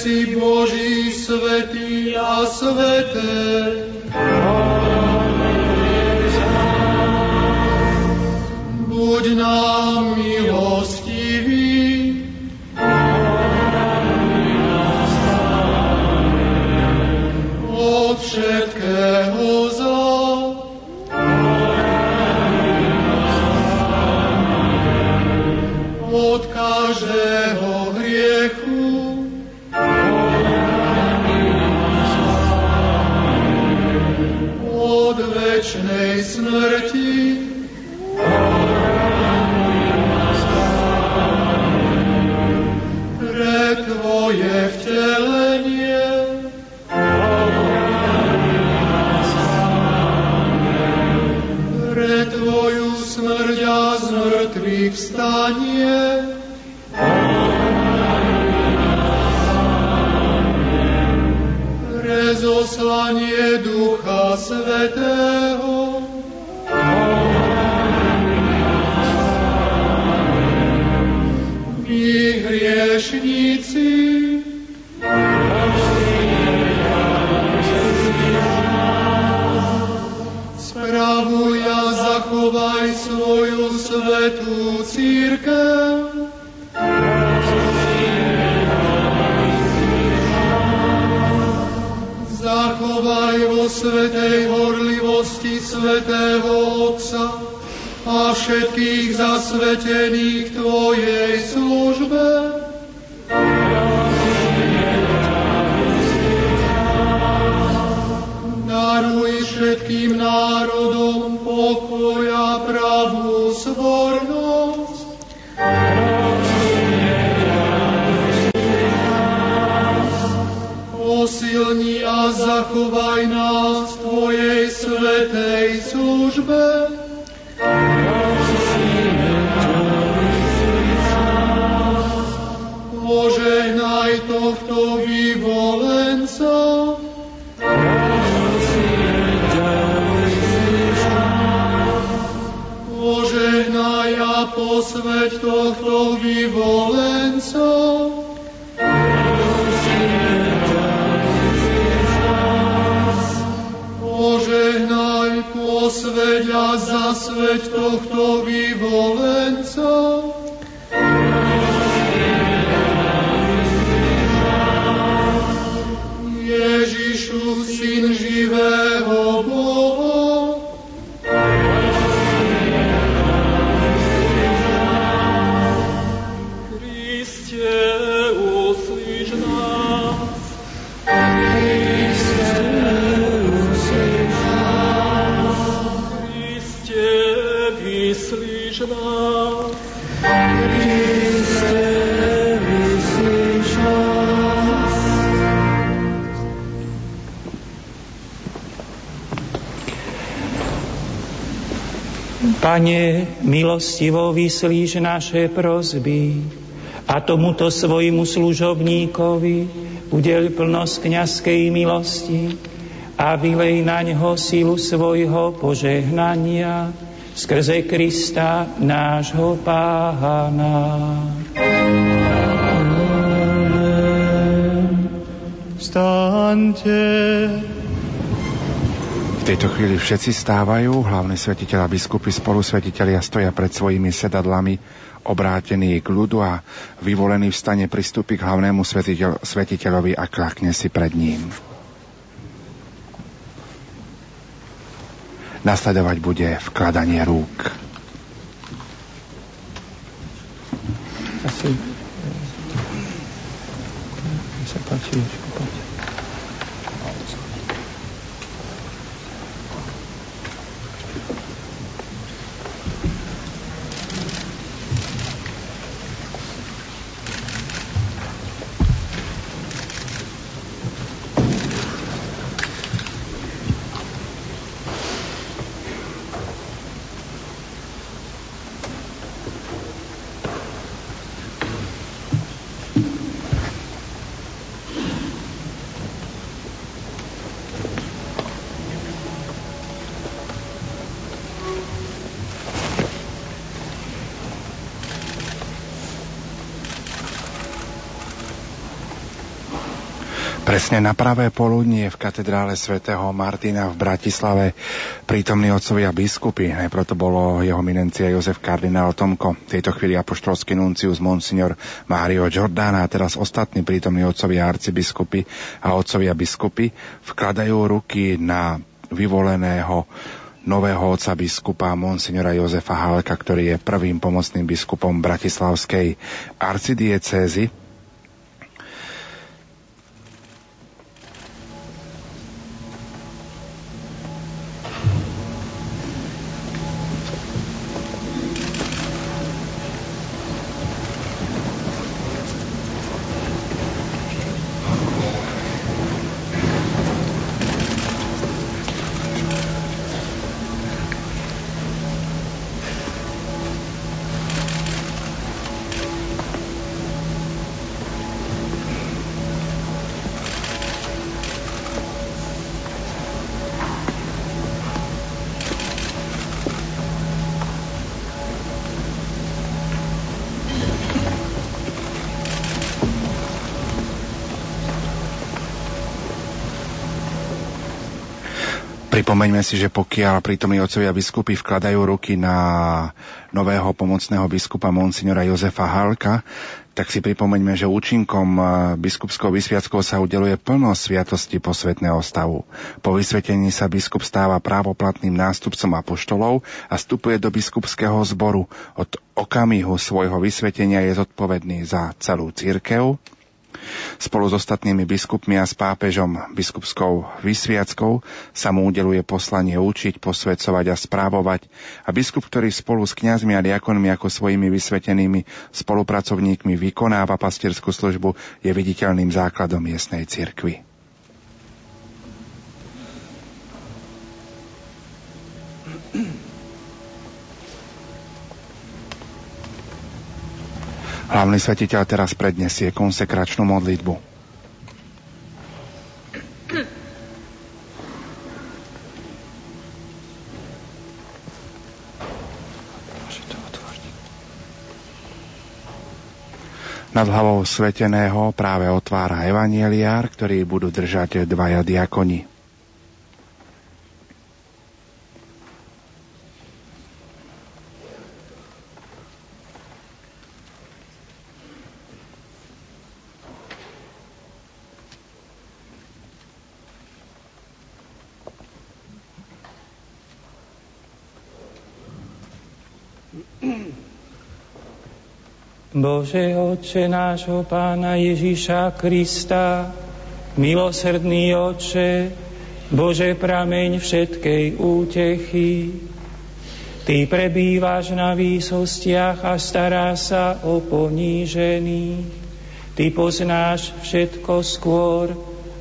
si Boží svetý a sveté. Buď nám milostivý, od všetkého zá... milostivo vyslíš naše prozby a tomuto svojmu služobníkovi udeľ plnosť kniazkej milosti a vylej na ňo silu svojho požehnania skrze Krista nášho Pána. Vstaňte. V tejto chvíli všetci stávajú, hlavní svetiteľ a biskupy spolu svetiteľia stoja pred svojimi sedadlami, obrátení k ľudu a vyvolený v stane pristúpi k hlavnému svetiteľ, svetiteľovi a klakne si pred ním. Nasledovať bude vkladanie rúk. Presne na pravé poludnie v katedrále svätého Martina v Bratislave prítomní otcovia biskupy. Najprv to bolo jeho minencia Jozef kardinál Tomko, v tejto chvíli apoštolský nuncius monsignor Mário Giordana a teraz ostatní prítomní otcovia arcibiskupy a otcovia biskupy vkladajú ruky na vyvoleného nového otca biskupa monsignora Jozefa Halka, ktorý je prvým pomocným biskupom Bratislavskej arcidiecézy Pripomeňme si, že pokiaľ prítomní otcovia biskupy vkladajú ruky na nového pomocného biskupa monsignora Jozefa Halka, tak si pripomeňme, že účinkom biskupského vysviackov sa udeluje plno sviatosti posvetného stavu. Po vysvetení sa biskup stáva právoplatným nástupcom apoštolov a vstupuje do biskupského zboru. Od okamihu svojho vysvetenia je zodpovedný za celú církev, Spolu s ostatnými biskupmi a s pápežom biskupskou vysviackou sa mu udeluje poslanie učiť, posvedcovať a správovať a biskup, ktorý spolu s kňazmi a diakonmi ako svojimi vysvetenými spolupracovníkmi vykonáva pastierskú službu, je viditeľným základom miestnej cirkvi. Hlavný svetiteľ teraz predniesie konsekračnú modlitbu. Nad hlavou sveteného práve otvára evanieliár, ktorý budú držať dvaja diakoni. Bože, Otče nášho Pána Ježíša Krista, milosrdný Otče, Bože, prameň všetkej útechy, Ty prebývaš na výsostiach a stará sa o ponížených. Ty poznáš všetko skôr,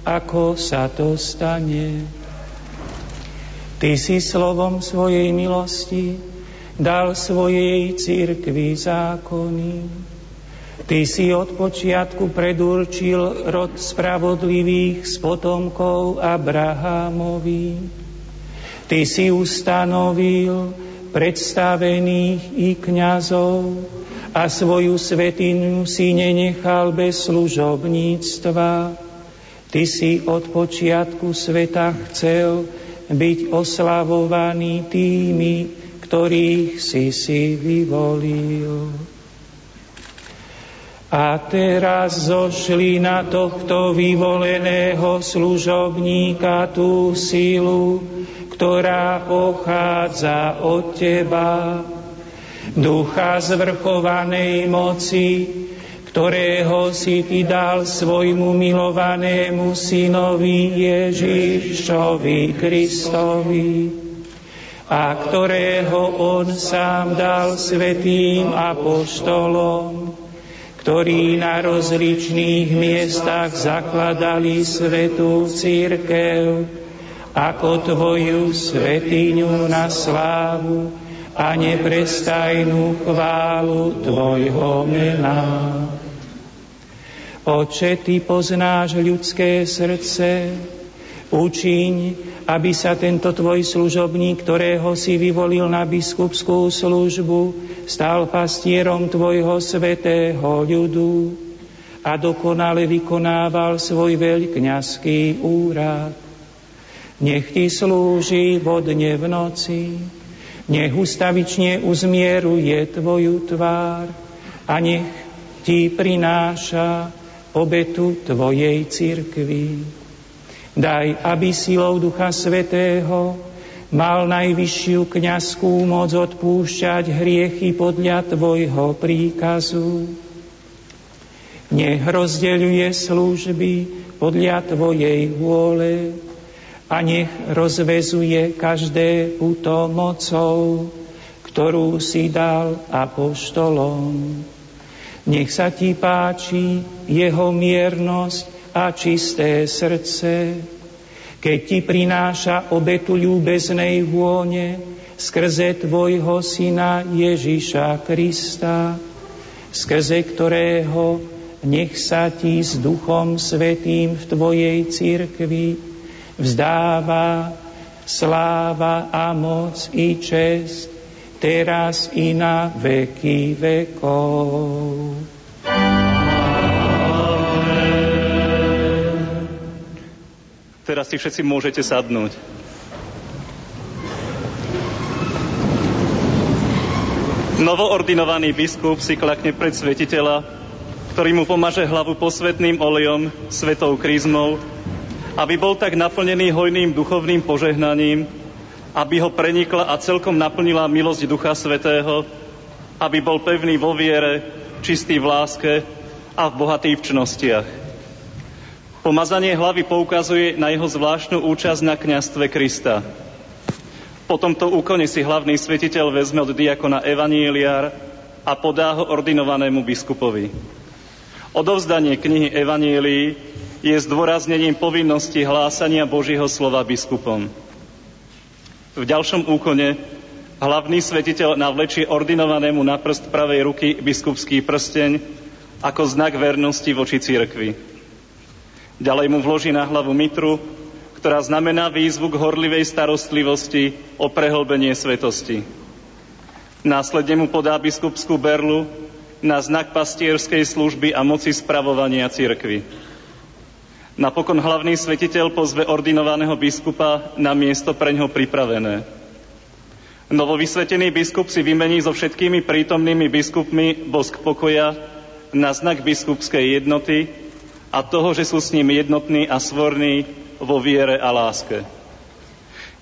ako sa to stane. Ty si slovom svojej milosti dal svojej církvi zákony. Ty si od počiatku predurčil rod spravodlivých z potomkov Abrahamovi. Ty si ustanovil predstavených i kňazov a svoju svetinu si nenechal bez služobníctva. Ty si od počiatku sveta chcel byť oslavovaný tými, ktorých si si vyvolil. A teraz zošli na tohto vyvoleného služobníka tú sílu, ktorá pochádza od Teba, ducha zvrchovanej moci, ktorého si Ty dal svojmu milovanému synovi Ježišovi Kristovi a ktorého On sám dal svetým apoštolom, ktorí na rozličných miestach zakladali svetú církev ako Tvoju svetiňu na slávu a neprestajnú chválu Tvojho mena. Oče, Ty poznáš ľudské srdce, učiň, aby sa tento tvoj služobník, ktorého si vyvolil na biskupskú službu, stal pastierom tvojho svetého ľudu a dokonale vykonával svoj veľkňaský úrad. Nech ti slúži vodne v noci, nech ustavične uzmieruje tvoju tvár a nech ti prináša obetu tvojej cirkvi. Daj, aby silou Ducha Svetého mal najvyššiu kňazskú moc odpúšťať hriechy podľa Tvojho príkazu. Nech rozdeľuje služby podľa Tvojej vôle a nech rozvezuje každé puto mocou, ktorú si dal apoštolom. Nech sa ti páči jeho miernosť a čisté srdce, keď ti prináša obetu ľúbeznej vône skrze Tvojho Syna Ježiša Krista, skrze ktorého nech sa ti s Duchom Svetým v Tvojej církvi vzdáva sláva a moc i čest, teraz i na veky vekov. Teraz si všetci môžete sadnúť. Novoordinovaný biskup si klakne pred svetiteľa, ktorý mu pomaže hlavu posvetným olejom, svetou krízmou, aby bol tak naplnený hojným duchovným požehnaním, aby ho prenikla a celkom naplnila milosť Ducha Svetého, aby bol pevný vo viere, čistý v láske a v bohatých čnostiach. Pomazanie hlavy poukazuje na jeho zvláštnu účasť na kňastve Krista. Po tomto úkone si hlavný svetiteľ vezme od diakona Evanieliar a podá ho ordinovanému biskupovi. Odovzdanie knihy Evanielii je zdôraznením povinnosti hlásania Božieho slova biskupom. V ďalšom úkone hlavný svetiteľ navlečie ordinovanému na prst pravej ruky biskupský prsteň ako znak vernosti voči cirkvi. Ďalej mu vloží na hlavu mitru, ktorá znamená výzvu k horlivej starostlivosti o prehlbenie svetosti. Následne mu podá biskupskú berlu na znak pastierskej služby a moci spravovania cirkvy. Napokon hlavný svetiteľ pozve ordinovaného biskupa na miesto pre ňo pripravené. Novovysvetený biskup si vymení so všetkými prítomnými biskupmi bosk pokoja na znak biskupskej jednoty a toho, že sú s ním jednotní a svorní vo viere a láske.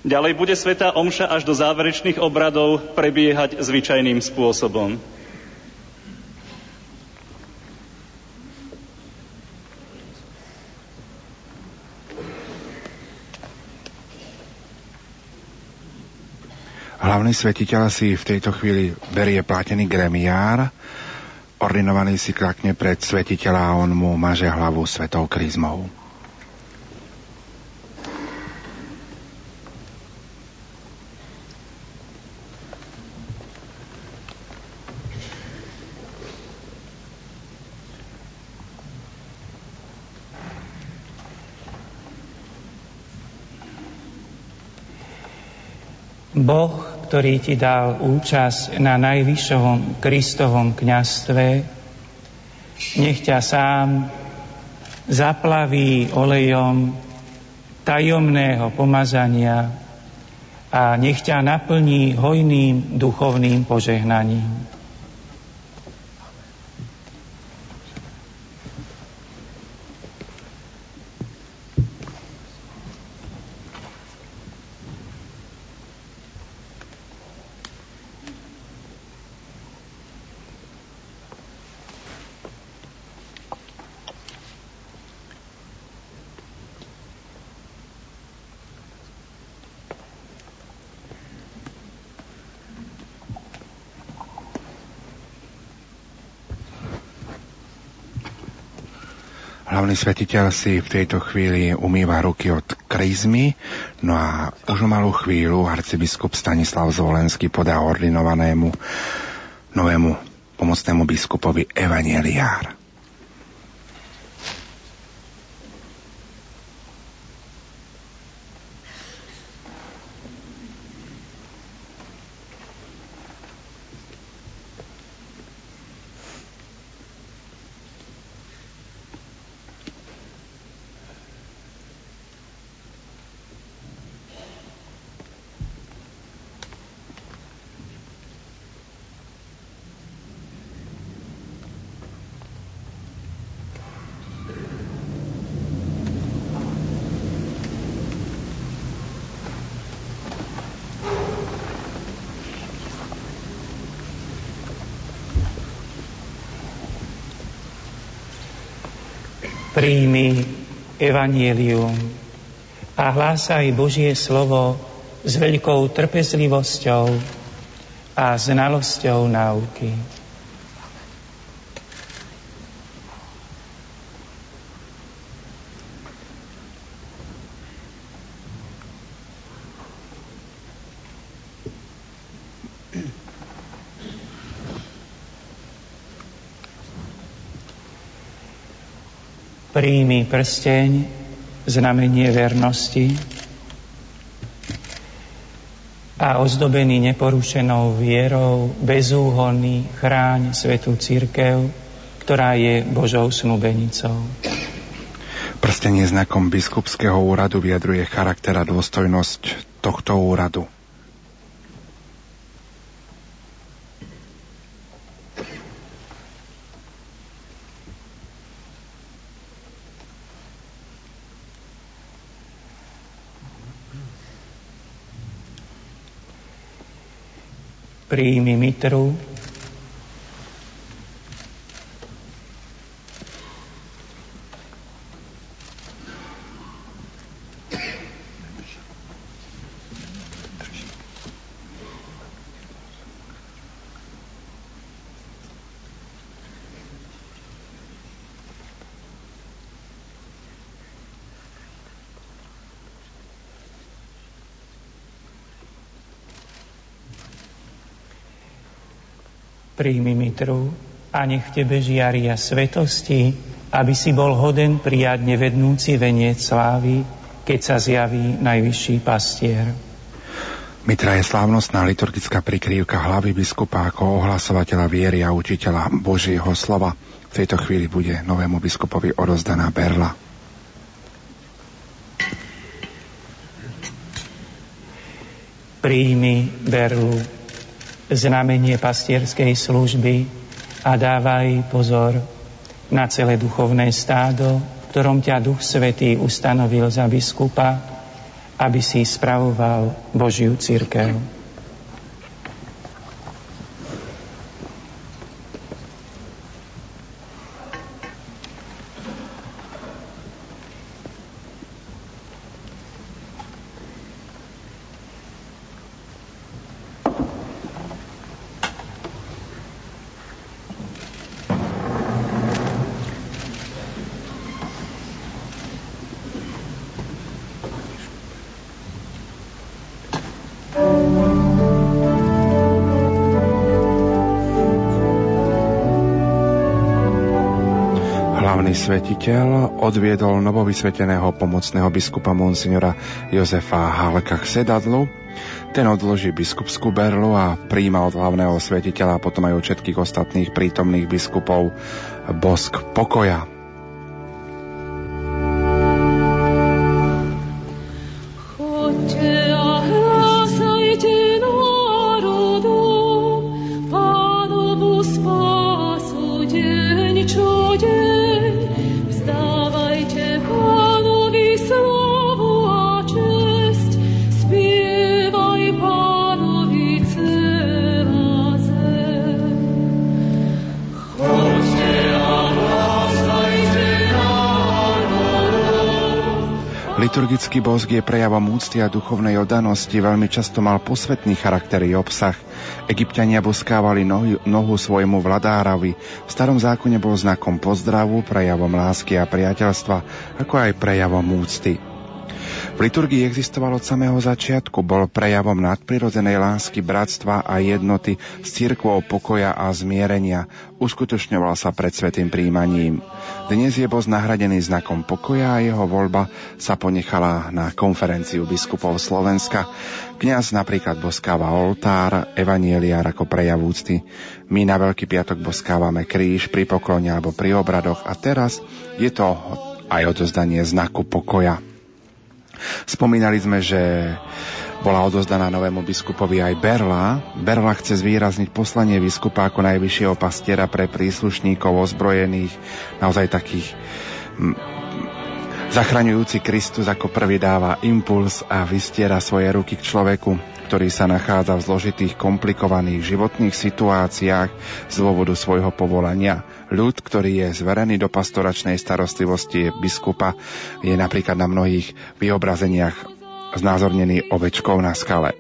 Ďalej bude Svetá Omša až do záverečných obradov prebiehať zvyčajným spôsobom. Hlavný svetiteľ si v tejto chvíli berie platený gremiár, Ordinovaný si klakne pred svetiteľa a on mu maže hlavu svetou kryzmou. Boh ktorý ti dal účasť na najvyššom Kristovom kňastve, nech ťa sám zaplaví olejom tajomného pomazania a nech ťa naplní hojným duchovným požehnaním. Hlavný svetiteľ si v tejto chvíli umýva ruky od krizmy, no a už o malú chvíľu arcibiskup Stanislav Zvolenský podá ordinovanému novému pomocnému biskupovi Evangeliár. Príjmi evanielium a hlásaj Božie slovo s veľkou trpezlivosťou a znalosťou náuky. Príjmi prsteň, znamenie vernosti a ozdobený neporušenou vierou, bezúhonný chráň Svetú Církev, ktorá je Božou snúbenicou. Prstenie znakom biskupského úradu vyjadruje charakter a dôstojnosť tohto úradu. kterou príjmi mitru a nech Tebe žiaria svetosti, aby si bol hoden prijať nevednúci veniec slávy, keď sa zjaví najvyšší pastier. Mitra je slávnostná liturgická prikrývka hlavy biskupa ako ohlasovateľa viery a učiteľa Božieho slova. V tejto chvíli bude novému biskupovi odozdaná berla. Príjmi berlu, znamenie pastierskej služby a dávaj pozor na celé duchovné stádo, v ktorom ťa Duch Svetý ustanovil za biskupa, aby si spravoval Božiu církev. Svetiteľ odviedol novovysveteného pomocného biskupa monsignora Jozefa Halka k sedadlu. Ten odloží biskupskú berlu a príjma od hlavného svetiteľa a potom aj od všetkých ostatných prítomných biskupov bosk pokoja. Liturgický bosk je prejavom úcty a duchovnej oddanosti, veľmi často mal posvetný charakter i obsah. Egyptiania boskávali nohu, nohu svojmu vladárovi. V starom zákone bol znakom pozdravu, prejavom lásky a priateľstva, ako aj prejavom úcty. Liturgii existoval od samého začiatku, bol prejavom nadprirodzenej lásky, bratstva a jednoty s církvou pokoja a zmierenia. Uskutočňoval sa pred svetým príjmaním. Dnes je boz nahradený znakom pokoja a jeho voľba sa ponechala na konferenciu biskupov Slovenska. Kňaz napríklad boskáva oltár, evanieliár ako prejav úcty. My na Veľký piatok boskávame kríž pri poklone alebo pri obradoch a teraz je to aj odozdanie znaku pokoja. Spomínali sme, že bola odozdaná novému biskupovi aj Berla. Berla chce zvýrazniť poslanie biskupa ako najvyššieho pastiera pre príslušníkov ozbrojených, naozaj takých Zachraňujúci Kristus ako prvý dáva impuls a vystiera svoje ruky k človeku, ktorý sa nachádza v zložitých, komplikovaných životných situáciách z dôvodu svojho povolania. Ľud, ktorý je zverený do pastoračnej starostlivosti biskupa, je napríklad na mnohých vyobrazeniach znázornený ovečkou na skale.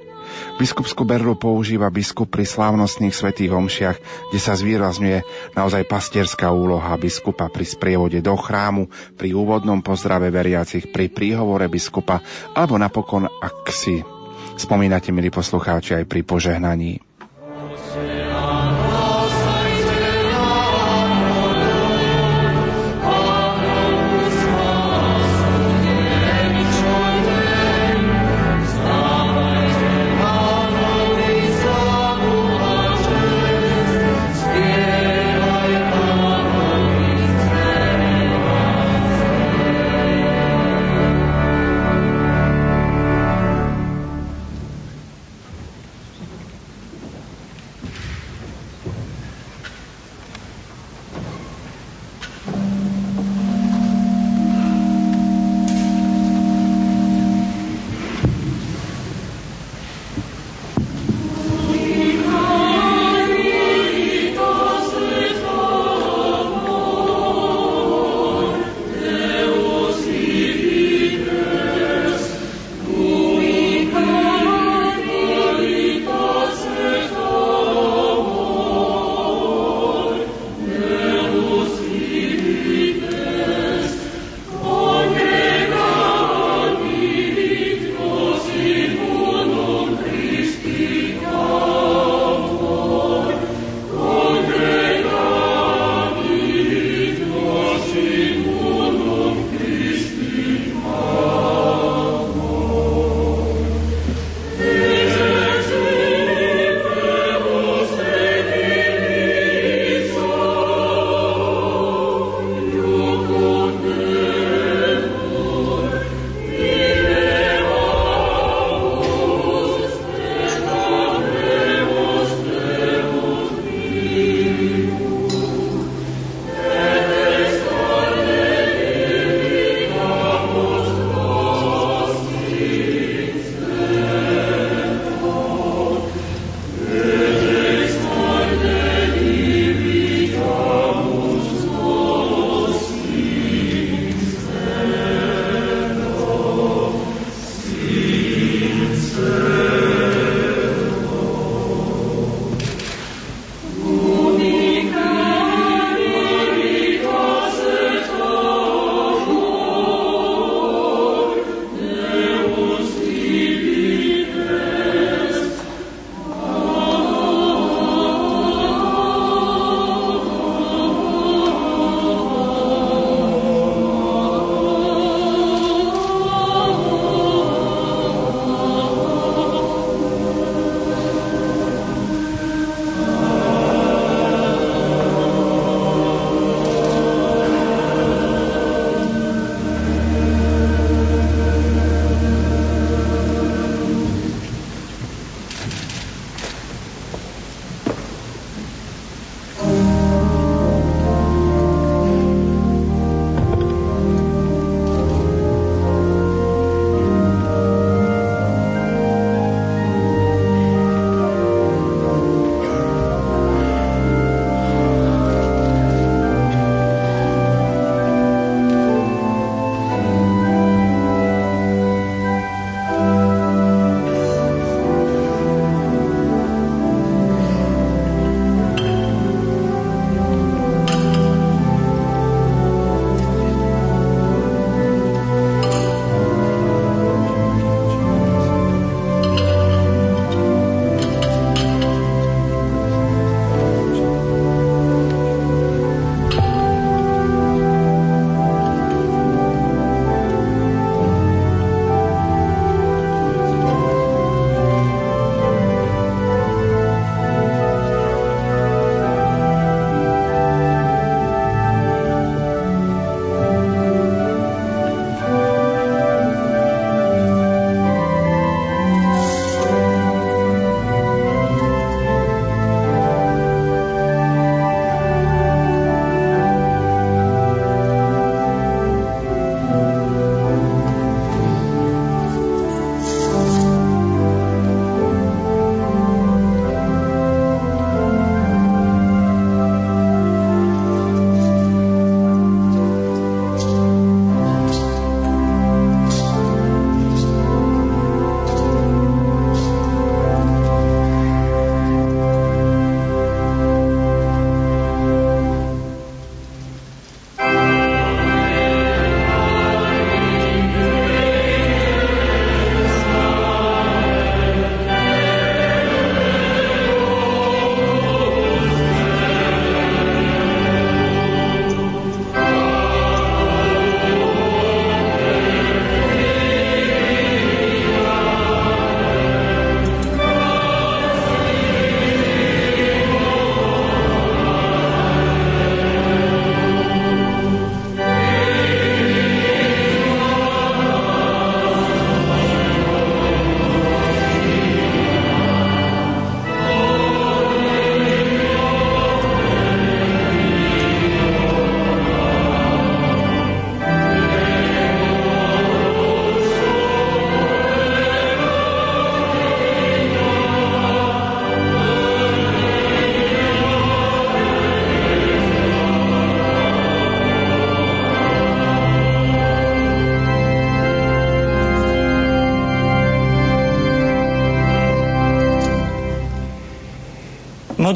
Biskupskú berlu používa biskup pri slávnostných svetých omšiach, kde sa zvýrazňuje naozaj pastierská úloha biskupa pri sprievode do chrámu, pri úvodnom pozdrave veriacich, pri príhovore biskupa alebo napokon, ak si spomínate, milí poslucháči, aj pri požehnaní.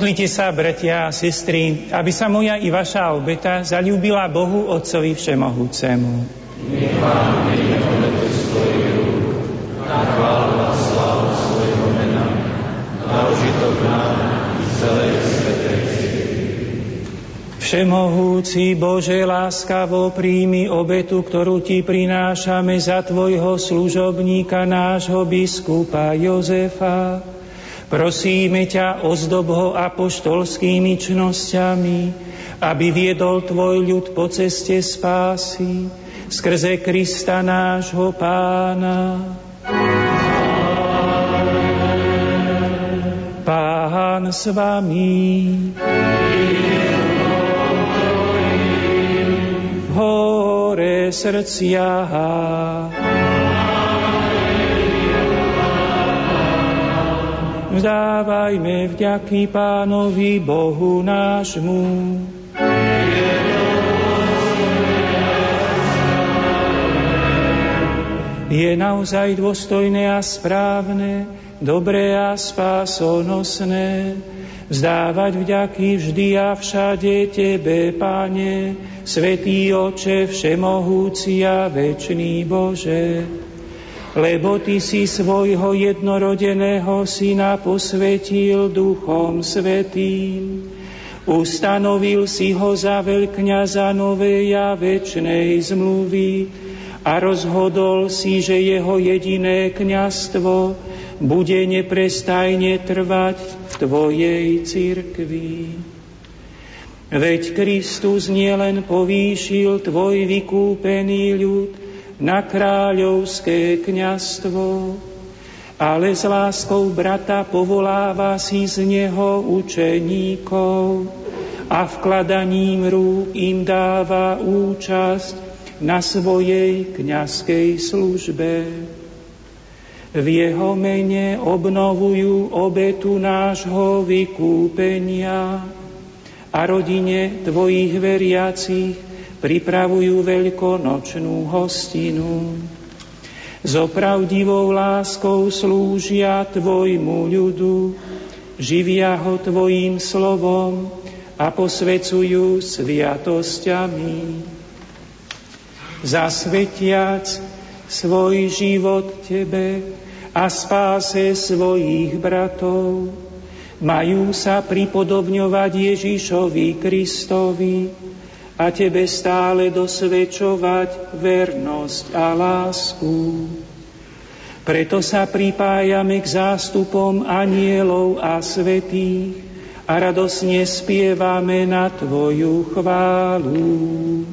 Modlite sa, bratia a sestry, aby sa moja i vaša obeta zalúbila Bohu Otcovi Všemohúcemu. Nech svetej Všemohúci Bože, láskavo príjmi obetu, ktorú Ti prinášame za Tvojho služobníka, nášho biskupa Jozefa, Prosíme ťa, ozdob ho apoštolskými čnosťami, aby viedol tvoj ľud po ceste spásy, skrze Krista nášho pána. Pán s vami. Hore srdcia. Vzdávajme vďaky Pánovi Bohu nášmu. Je naozaj dôstojné a správne, dobré a spásonosné, vzdávať vďaky vždy a všade Tebe, Pane, Svetý Oče, Všemohúci a Večný Bože lebo Ty si svojho jednorodeného Syna posvetil Duchom Svetým. Ustanovil si ho za veľkňaza novej a večnej zmluvy a rozhodol si, že jeho jediné kňastvo bude neprestajne trvať v Tvojej cirkvi. Veď Kristus nielen povýšil Tvoj vykúpený ľud, na kráľovské kňastvo, ale s láskou brata povoláva si z neho učeníkov a vkladaním rúk im dáva účasť na svojej kňazskej službe. V jeho mene obnovujú obetu nášho vykúpenia a rodine tvojich veriacich pripravujú veľkonočnú hostinu. S opravdivou láskou slúžia Tvojmu ľudu, živia ho Tvojim slovom a posvecujú sviatosťami. Zasvetiac svoj život Tebe a spáse svojich bratov, majú sa pripodobňovať Ježišovi Kristovi, a Tebe stále dosvedčovať vernosť a lásku. Preto sa pripájame k zástupom anielov a svetých a radosne spievame na Tvoju chválu.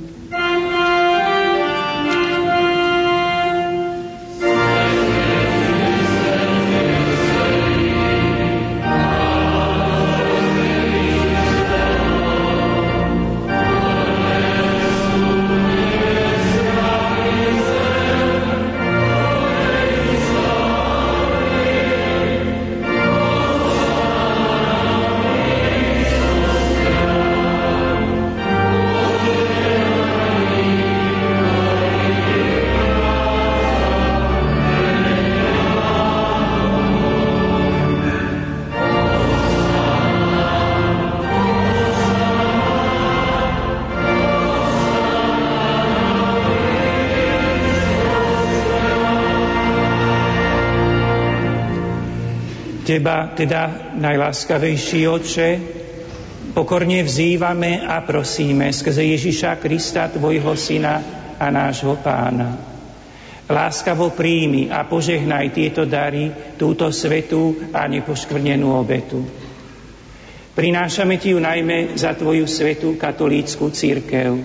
Teda najláskavejší Oče, pokorne vzývame a prosíme skrze Ježiša Krista, Tvojho Syna a nášho Pána. Láskavo príjmi a požehnaj tieto dary, túto svetú a nepoškvrnenú obetu. Prinášame Ti ju najmä za Tvoju svetú katolícku církev,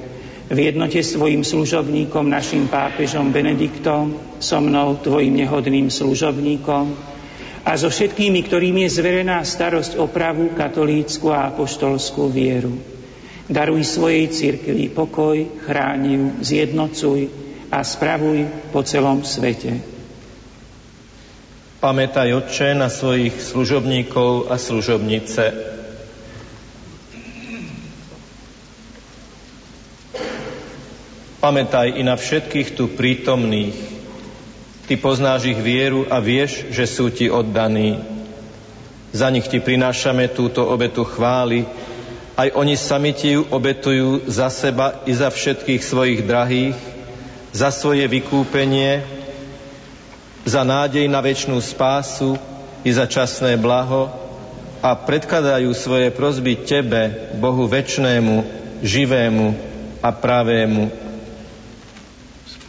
v jednote s Tvojim služobníkom, našim pápežom Benediktom, so mnou, Tvojim nehodným služobníkom, a so všetkými, ktorým je zverená starosť o pravú katolícku a apoštolskú vieru. Daruj svojej cirkvi pokoj, chráň ju, zjednocuj a spravuj po celom svete. Pamätaj, Otče, na svojich služobníkov a služobnice. Pamätaj i na všetkých tu prítomných, Ty poznáš ich vieru a vieš, že sú ti oddaní. Za nich ti prinášame túto obetu chvály, aj oni sami ti ju obetujú za seba i za všetkých svojich drahých, za svoje vykúpenie, za nádej na väčšnú spásu i za časné blaho a predkladajú svoje prozby Tebe, Bohu väčšnému, živému a pravému.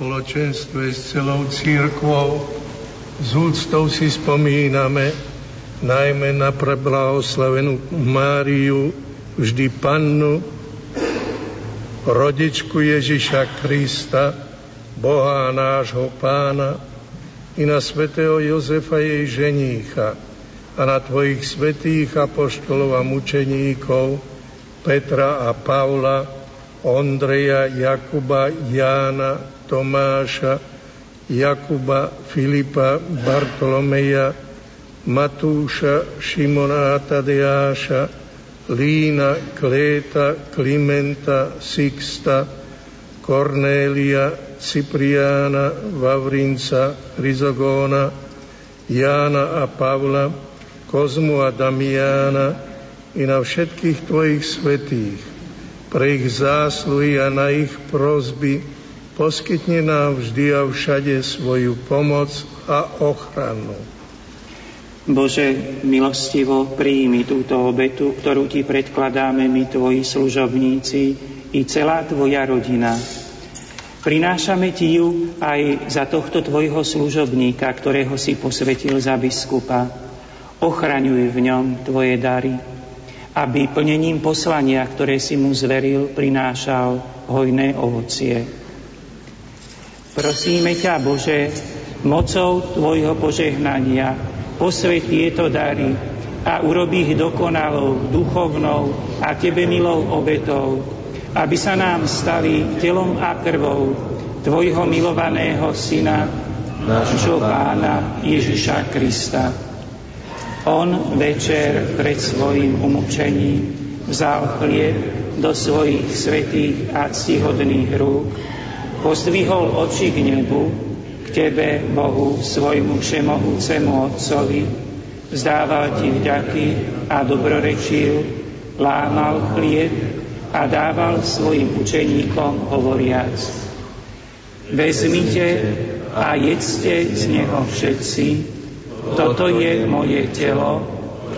Spoločenstve s celou církvou. Z úctou si spomíname najmä na preblahoslavenú Máriu, vždy pannu, rodičku Ježiša Krista, Boha nášho pána, i na svätého Jozefa jej ženícha a na tvojich svetých apoštolov a mučeníkov Petra a Pavla, Ondreja, Jakuba, Jána, Tomáša, Jakuba, Filipa, Bartolomeja, Matúša, Šimona Tadeáša, Lína, Kléta, Klimenta, Sixta, Kornélia, Cipriána, Vavrinca, Rizogóna, Jána a Pavla, Kozmu a Damiána i na všetkých Tvojich svetých. Pre ich zásluhy a na ich prozby poskytne nám vždy a všade svoju pomoc a ochranu. Bože, milostivo príjmi túto obetu, ktorú Ti predkladáme my, Tvoji služobníci i celá Tvoja rodina. Prinášame Ti ju aj za tohto Tvojho služobníka, ktorého si posvetil za biskupa. Ochraňuj v ňom Tvoje dary, aby plnením poslania, ktoré si mu zveril, prinášal hojné ovocie. Prosíme ťa, Bože, mocou Tvojho požehnania posvet tieto dary a urobi ich dokonalou, duchovnou a Tebe milou obetou, aby sa nám stali telom a krvou Tvojho milovaného Syna, nášho Pána Ježiša Krista. On večer pred svojim umúčením vzal chlieb do svojich svetých a ctihodných rúk pozdvihol oči k nebu, k Tebe, Bohu, svojmu všemohúcemu Otcovi, vzdával Ti vďaky a dobrorečil, lámal chlieb a dával svojim učeníkom hovoriac. Vezmite a jedzte z neho všetci, toto je moje telo,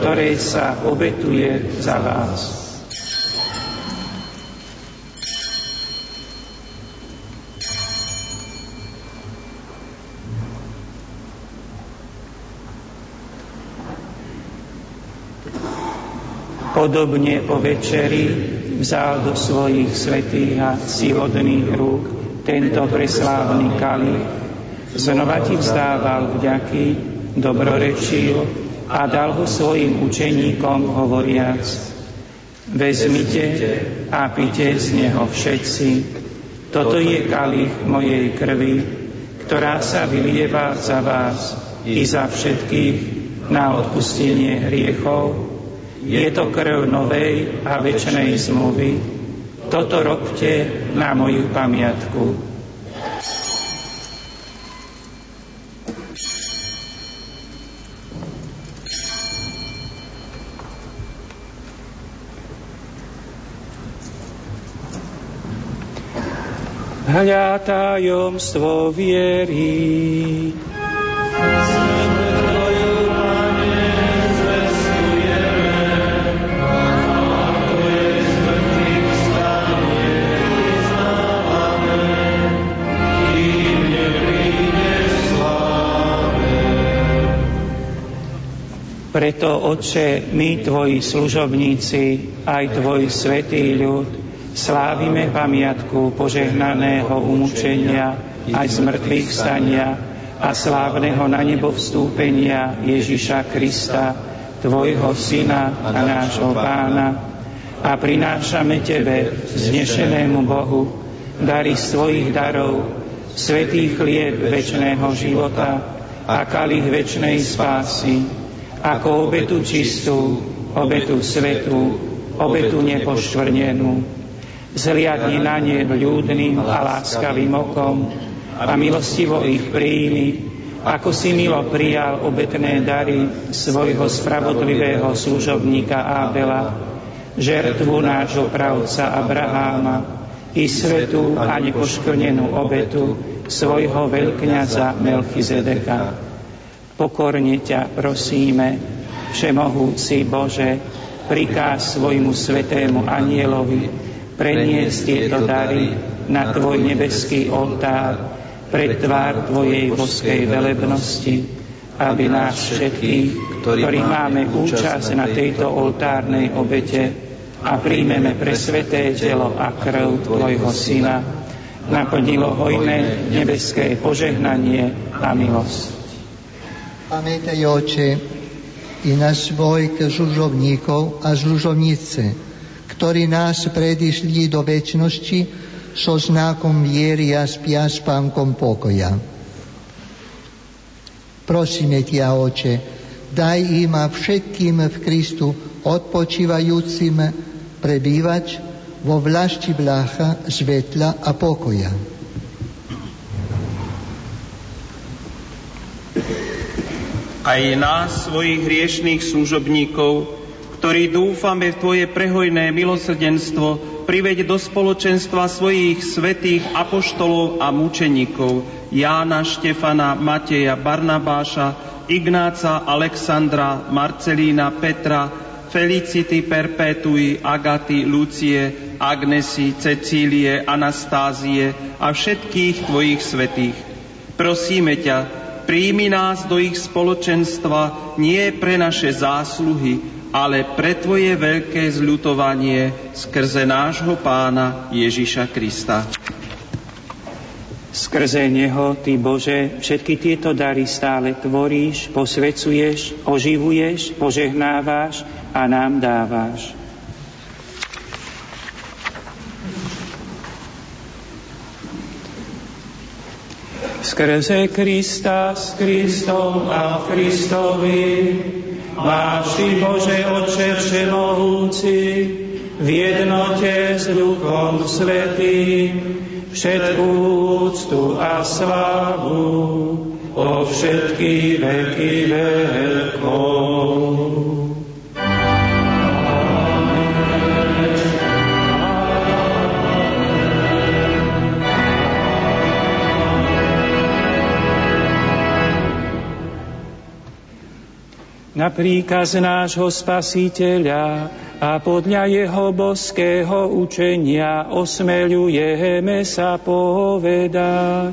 ktoré sa obetuje za vás. Podobne po večeri vzal do svojich svetých a cíhodných rúk tento preslávny kalich. Znova ti vzdával vďaky, dobrorečil a dal ho svojim učeníkom hovoriac. Vezmite a pite z neho všetci. Toto je kalich mojej krvi, ktorá sa vylieva za vás i za všetkých na odpustenie hriechov je to krv novej a väčšnej zmluvy. Toto robte na moju pamiatku. Hľa tajomstvo viery. Preto, Otče, my, Tvoji služobníci, aj Tvoj svetý ľud, slávime pamiatku požehnaného umúčenia aj zmrtvých stania a slávneho na nebo vstúpenia Ježiša Krista, Tvojho Syna a nášho Pána. A prinášame Tebe, znešenému Bohu, dary z Tvojich darov, svetý chlieb väčšného života a kalich väčšnej spásy, ako obetu čistú, obetu svetú, obetu nepoštvrnenú. Zliadni na ne ľudným a láskavým okom a milostivo ich príjmi ako si milo prijal obetné dary svojho spravodlivého služobníka Ábela, žertvu nášho pravca Abraháma i svetú a nepoškrnenú obetu svojho veľkňaza Melchizedeka. Pokorne ťa prosíme, Všemohúci Bože, prikáž svojmu svetému anielovi preniesť tieto dary na Tvoj nebeský oltár pred tvár Tvojej boskej velebnosti, aby nás všetkých, ktorí máme účasť na tejto oltárnej obete a príjmeme pre sveté telo a krv Tvojho Syna, naplnilo hojné nebeské požehnanie a milosť. Pamätaj, Oče, i na svojich služovníkov a služovnice, ktorí nás predišli do väčšnosti so znakom viery a spia spánkom pokoja. Prosíme ťa, Oče, daj im a všetkým v Kristu odpočívajúcim prebývať vo vlasti blácha, svetla a pokoja. Aj nás, svojich hriešných služobníkov, ktorí dúfame v Tvoje prehojné milosrdenstvo, priveď do spoločenstva svojich svetých apoštolov a mučeníkov Jána, Štefana, Mateja, Barnabáša, Ignáca, Alexandra, Marcelína, Petra, Felicity Perpetui, Agaty, Lucie, Agnesy, Cecílie, Anastázie a všetkých Tvojich svetých. Prosíme ťa, príjmi nás do ich spoločenstva nie pre naše zásluhy, ale pre Tvoje veľké zľutovanie skrze nášho Pána Ježiša Krista. Skrze Neho, Ty Bože, všetky tieto dary stále tvoríš, posvecuješ, oživuješ, požehnáváš a nám dáváš. Skrze Krista, s Kristom a v Kristovi, máš Ty, Bože, Otče Všemohúci, v jednote s Duchom Svetým, všetkú úctu a slávu po všetky veky vekov. Na príkaz nášho Spasiteľa a podľa jeho boského učenia osmeľujeme sa povedať.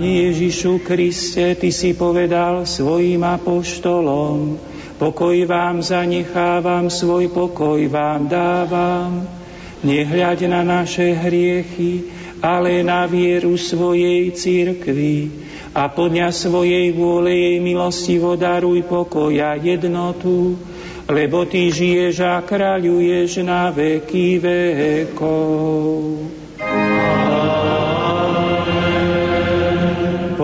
Pani Ježišu Kriste, Ty si povedal svojim apoštolom, pokoj vám zanechávam, svoj pokoj vám dávam. Nehľaď na naše hriechy, ale na vieru svojej cirkvi a podľa svojej vôle jej milostivo daruj pokoja jednotu, lebo Ty žiješ a kráľuješ na veky vekov.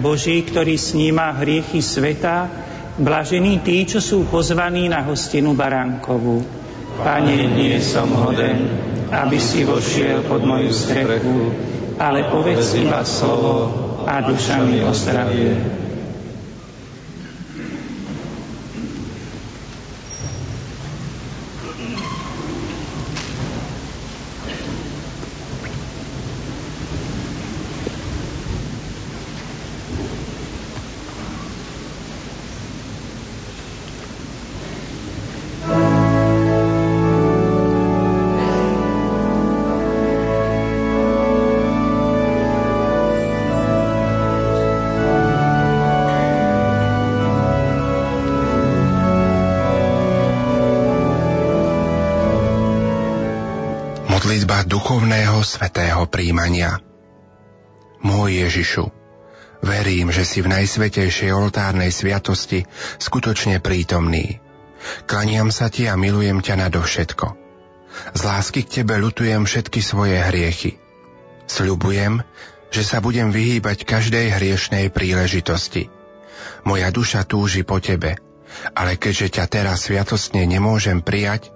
Boží, ktorý sníma hriechy sveta, blažení tí, čo sú pozvaní na hostinu baránkovú. Pane, nie som hoden, aby si vošiel pod moju strechu, ale povedz iba slovo a duša mi ozdravie. Duchovného svetého príjmania. Môj Ježišu, verím, že si v najsvetejšej oltárnej sviatosti skutočne prítomný. Klaniam sa ti a milujem ťa nadovšetko. Z lásky k tebe ľutujem všetky svoje hriechy. Sľubujem, že sa budem vyhýbať každej hriešnej príležitosti. Moja duša túži po tebe, ale keďže ťa teraz sviatostne nemôžem prijať,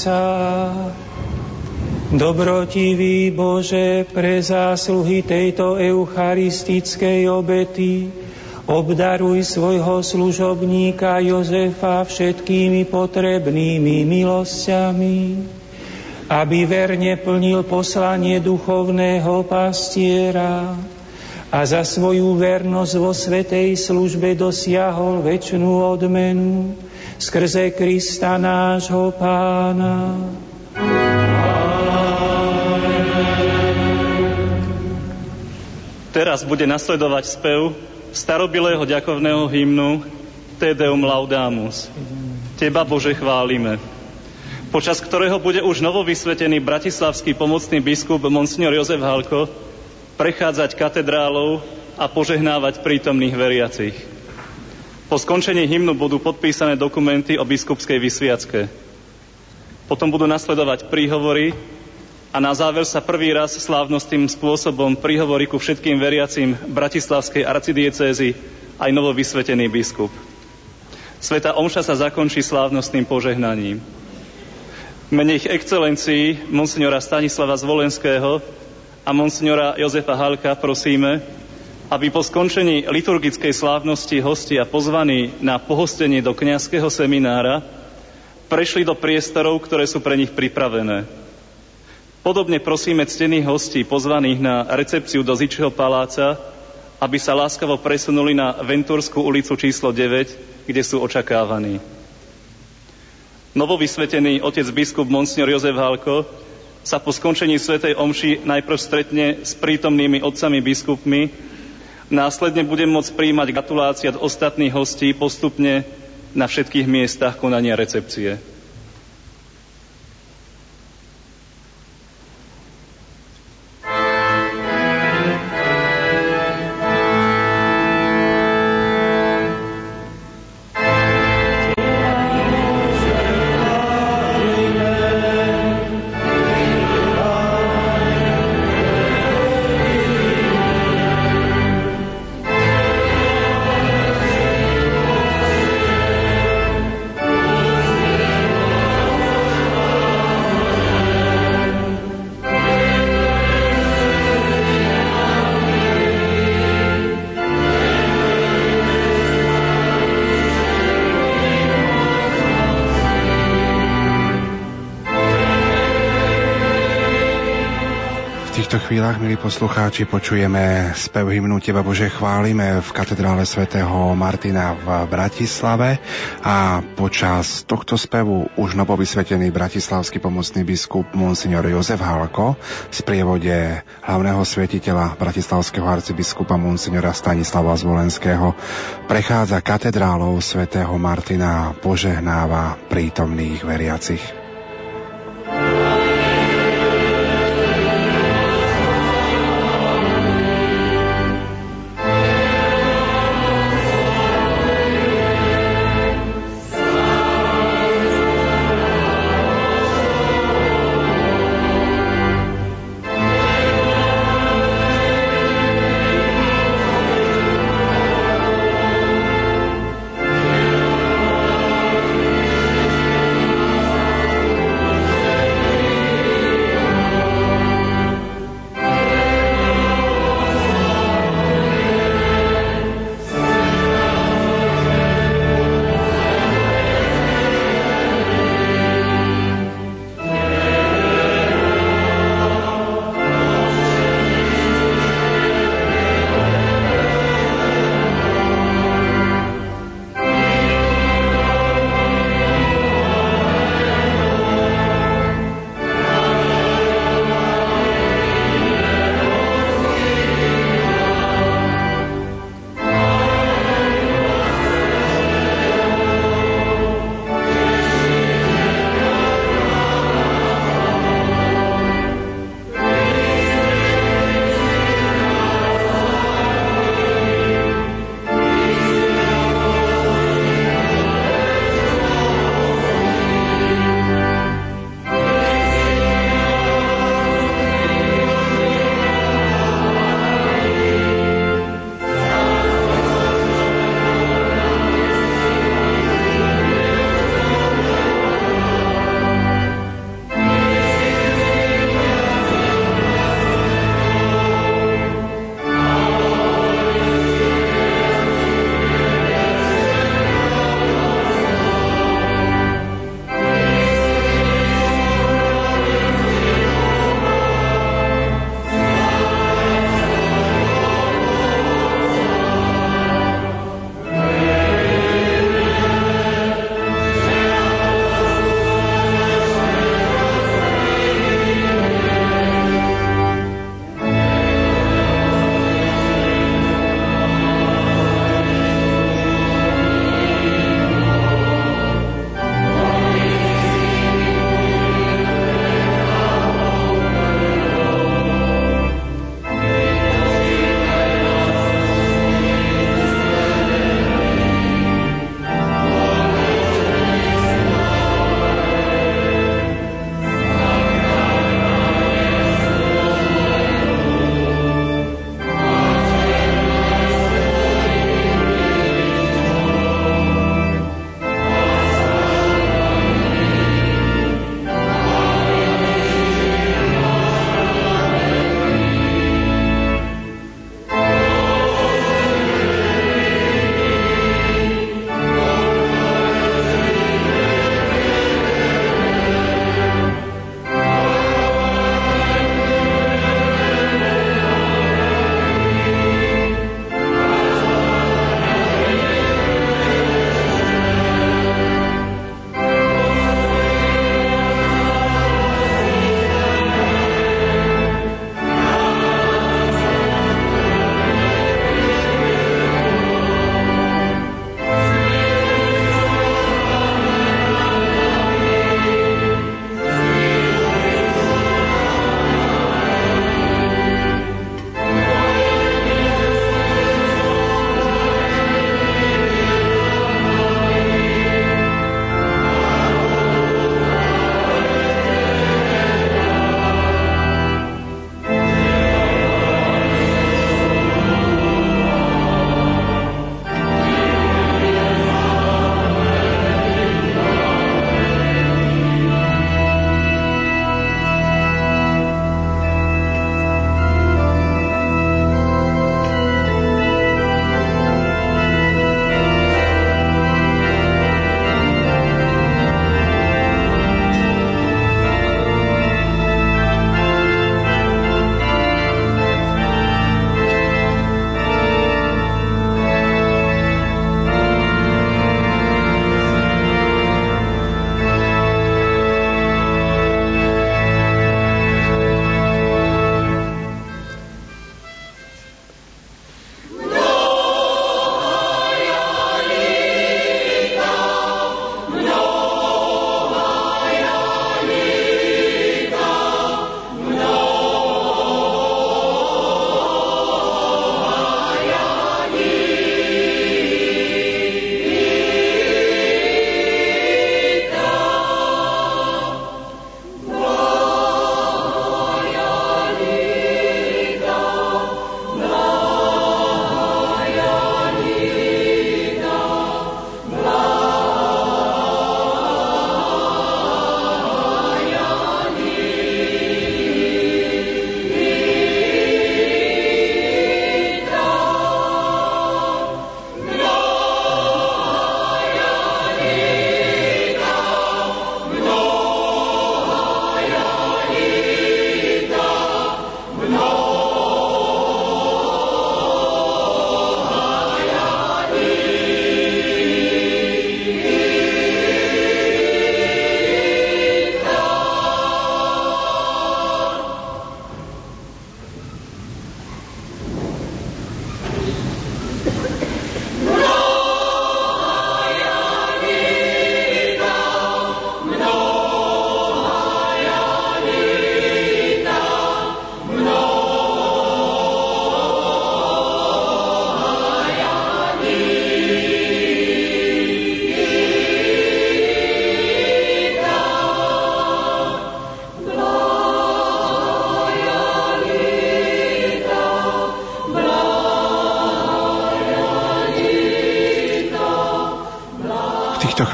Sa. Dobrotivý Bože, pre zásluhy tejto eucharistickej obety obdaruj svojho služobníka Jozefa všetkými potrebnými milosťami, aby verne plnil poslanie duchovného pastiera a za svoju vernosť vo svetej službe dosiahol väčšinu odmenu skrze Krista nášho Pána. Teraz bude nasledovať spev starobilého ďakovného hymnu Te Laudamus. Teba, Bože, chválime. Počas ktorého bude už novovysvetený bratislavský pomocný biskup Monsignor Jozef Halko prechádzať katedrálou a požehnávať prítomných veriacich. Po skončení hymnu budú podpísané dokumenty o biskupskej vysviacke. Potom budú nasledovať príhovory a na záver sa prvý raz slávnostným spôsobom prihovorí ku všetkým veriacim Bratislavskej arcidiecézy aj novovysvetený biskup. Sveta Omša sa zakončí slávnostným požehnaním. Mene ich excelencií monsignora Stanislava Zvolenského a monsignora Jozefa Halka prosíme, aby po skončení liturgickej slávnosti hostia pozvaní na pohostenie do kňazského seminára prešli do priestorov, ktoré sú pre nich pripravené. Podobne prosíme ctených hostí pozvaných na recepciu do Zičeho paláca, aby sa láskavo presunuli na Ventúrskú ulicu číslo 9, kde sú očakávaní. Novovysvetený otec biskup Monsignor Jozef Halko sa po skončení Svetej Omši najprv stretne s prítomnými otcami biskupmi, následne bude môcť príjmať gratulácie od ostatných hostí postupne na všetkých miestach konania recepcie. Milí poslucháči, počujeme spev hymnu Teba Bože chválime v katedrále svätého Martina v Bratislave a počas tohto spevu už novovysvetený bratislavský pomocný biskup Monsignor Jozef Halko v sprievode hlavného svetiteľa bratislavského arcibiskupa Monsignora Stanislava Zvolenského prechádza katedrálou svätého Martina a požehnáva prítomných veriacich.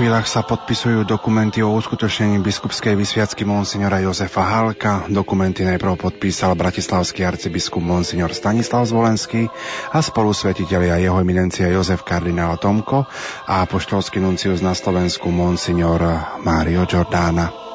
Chvíľach sa podpisujú dokumenty o uskutočnení biskupskej vysviacky monsignora Jozefa Halka. Dokumenty najprv podpísal bratislavský arcibiskup monsignor Stanislav Zvolenský a spolusvetitelia jeho eminencia Jozef kardinál Tomko a poštolský nuncius na Slovensku monsignor Mário Giordana.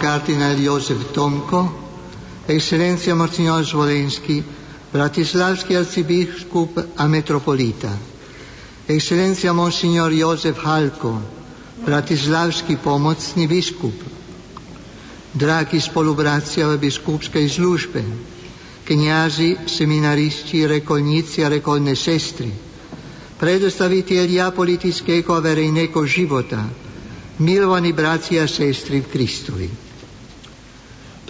Kardinal Jozef Tomko, Excellencia Monsignor Zvolensky, Bratislavski arcibiskup a metropolita, Excellencia Monsignor Jozef Halko, Bratislavski pomocni biskup, dragi spolubracia v biskupskej službe, kniazy, seminaristi, rekolníci a rekolné sestry, predstavitelia politického a verejného života, milovaní bratia a sestry v Kristovi.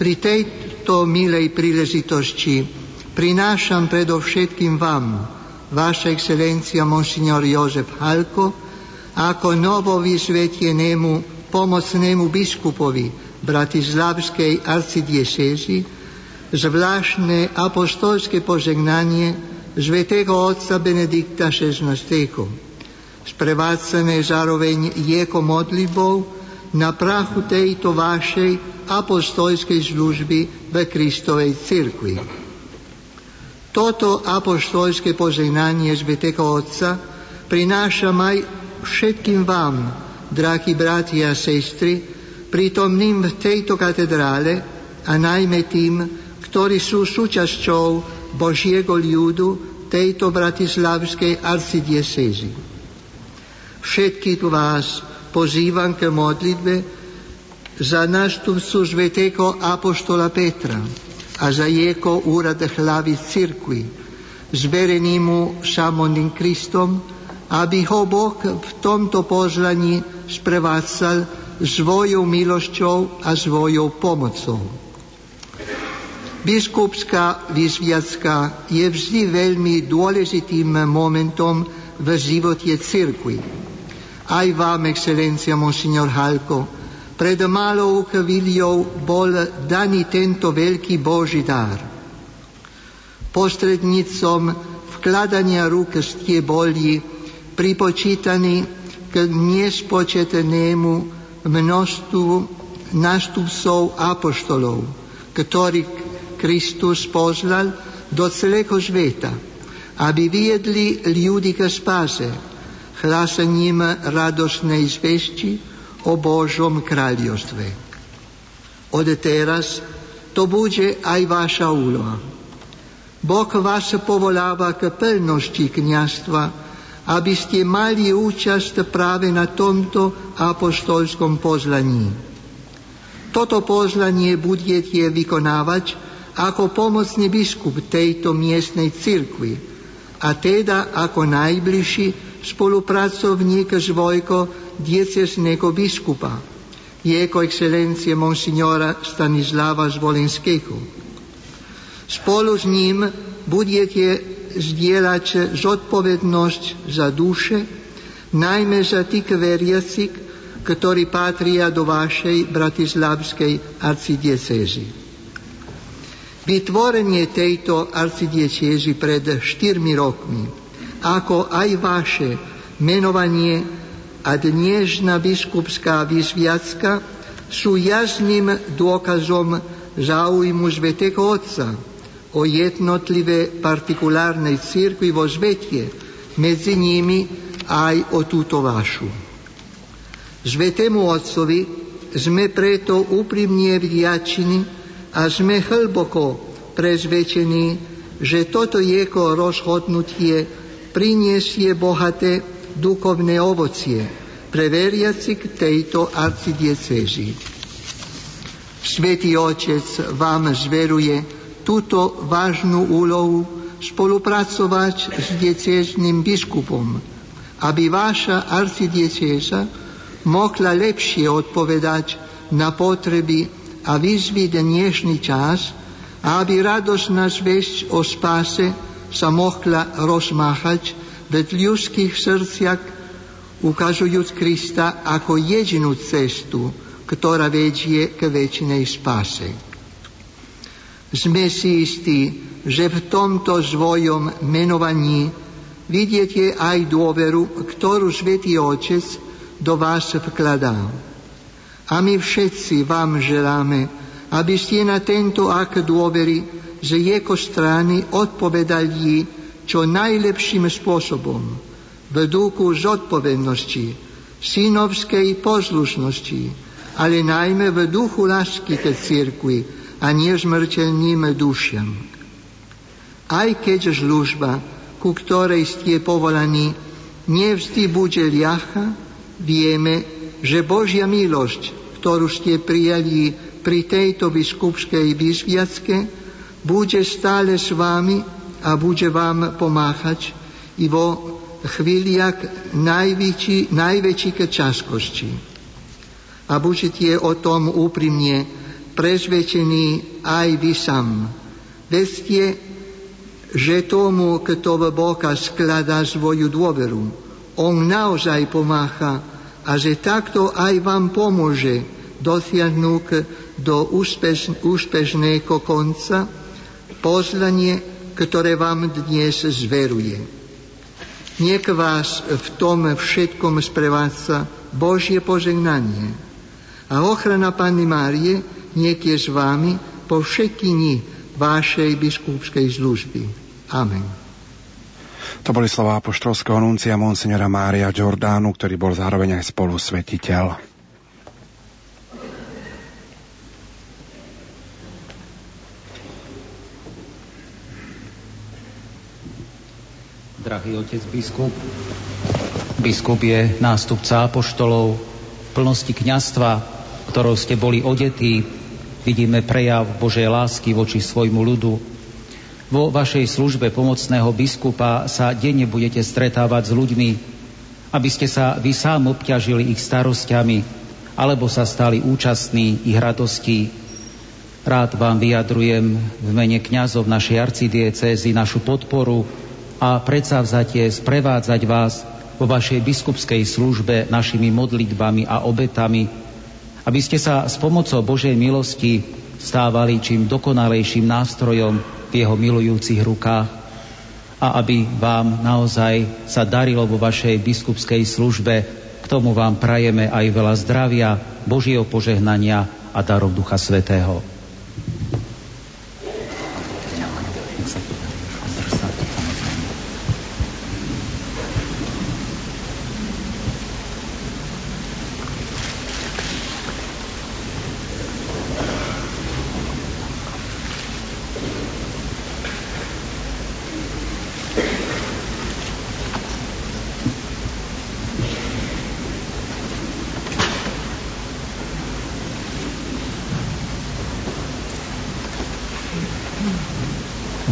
Pri tejto milej príležitosti prinášam predovšetkým vám, Vaša excelencia Monsignor Jozef Halko, ako novo vysvetienému pomocnému biskupovi Bratislavskej arcidiecézy zvláštne apostolské požegnanie Svetého Otca Benedikta XVI sprevádzané zároveň jeho modlitbou na prachu tejto vašej apostolskej služby v Kristovej cirkvi. Toto apostolské požehnanie Svetého Otca prinášam aj všetkým vám, drahí bratia a sestry, prítomným v tejto katedrále a najmä tým, ktorí sú súčasťou Božiego ľudu tejto bratislavskej arcidiecezy. Všetkých vás pozývam k modlitbe za nástupcu svetého apoštola Petra a za jeho úrad hlavy cirkvi, zverený mu samotným Kristom, aby ho Boh v tomto pozlaní sprevádzal svojou milosťou a svojou pomocou. Biskupská vyzviacka je vždy veľmi dôležitým momentom v živote cirkvi aj vám, excelencia Monsignor Halko, pred malou chvíľou bol daný tento veľký Boží dar. Postrednícom vkladania rúk ste boli pripočítaní k nespočetnému množstvu nástupcov apoštolov, ktorý Kristus poslal do celého sveta, aby viedli ľudí k spáse hlásením radosnej zvesti o Božom kráľovstve. Od teraz to bude aj vaša úloha. Boh vás povoláva k plnosti kniastva, aby ste mali účasť práve na tomto apostolskom pozlaní. Toto pozlanie budete vykonávať ako pomocný biskup tejto miestnej cirkvi, a teda ako najbližší spolupracovník Žvojko diecesného biskupa, jeho excelencie monsignora Stanislava Zvolenského. Spolu s ním budete zdieľať zodpovednosť za duše, najmä za tých veriacich, ktorí patria do vašej bratislavskej arcidiecézy. Vytvorenie tejto arcidiecézy pred štyrmi rokmi ako aj vaše menovanie a dnešná biskupská vyzviacka sú jasným dôkazom záujmu Svetého Otca o jednotlivé partikulárnej církvi vo svete, medzi nimi aj o túto vašu. Svetému Otcovi sme preto úprimne vďační a sme hlboko prezvedčení, že toto jeho rozhodnutie priniesie bohaté duchovné ovocie pre veriaci k tejto arcidiecéži. Svetý Otec vám zveruje túto vážnu úlohu spolupracovať s diecéžným biskupom, aby vaša arcidiecéža mohla lepšie odpovedať na potreby a výzvy dnešný čas a aby radosná zväzť o spáse sa mohla rozmáchať v ľudských srdciach, ukazujúc Krista ako jedinú cestu, ktorá vedie k väčšinej spáse. Sme si istí, že v tomto svojom menovaní vidíte aj dôveru, ktorú Svetý Otec do vás vkladá. A my všetci vám želáme, aby ste na tento akt dôvery z jeho strany odpovedali čo najlepším spôsobom v duchu zodpovednosti, synovskej poslušnosti, ale najmä v duchu lásky ke církvi a nezmrteľným dušiam. Aj keď služba, ku ktorej ste povolaní, nevždy bude ľahká, vieme, že Božia milosť, ktorú ste prijali pri tejto biskupskej vyzviacke, bude stále s vami a bude vám pomáhať i vo chvíliach najväčší, najväčších ťažkostí. A budete o tom úprimne prezvedčení aj vy sám. Veste, že tomu, kto v Boha skladá svoju dôveru, on naozaj pomáha a že takto aj vám pomôže dosiahnuť do úspeš, úspešného konca poznanie ktoré vám dnes zveruje. Niek vás v tom všetkom sprevádza Božie požehnanie a ochrana Panny Márie niek je s vámi po všetky dni vašej biskupskej služby. Amen. To boli slova apoštolského nuncia monsignora Mária Giordánu, ktorý bol zároveň aj spolusvetiteľ. Drahý otec biskup. Biskup je nástupca apoštolov, plnosti kňastva, ktorou ste boli odetí. Vidíme prejav Božej lásky voči svojmu ľudu. Vo vašej službe pomocného biskupa sa denne budete stretávať s ľuďmi, aby ste sa vy sám obťažili ich starosťami, alebo sa stali účastní ich radostí. Rád vám vyjadrujem v mene kňazov našej arcidiecézy našu podporu a predsavzatie sprevádzať vás vo vašej biskupskej službe našimi modlitbami a obetami, aby ste sa s pomocou Božej milosti stávali čím dokonalejším nástrojom v jeho milujúcich rukách a aby vám naozaj sa darilo vo vašej biskupskej službe. K tomu vám prajeme aj veľa zdravia, Božieho požehnania a darov Ducha Svetého.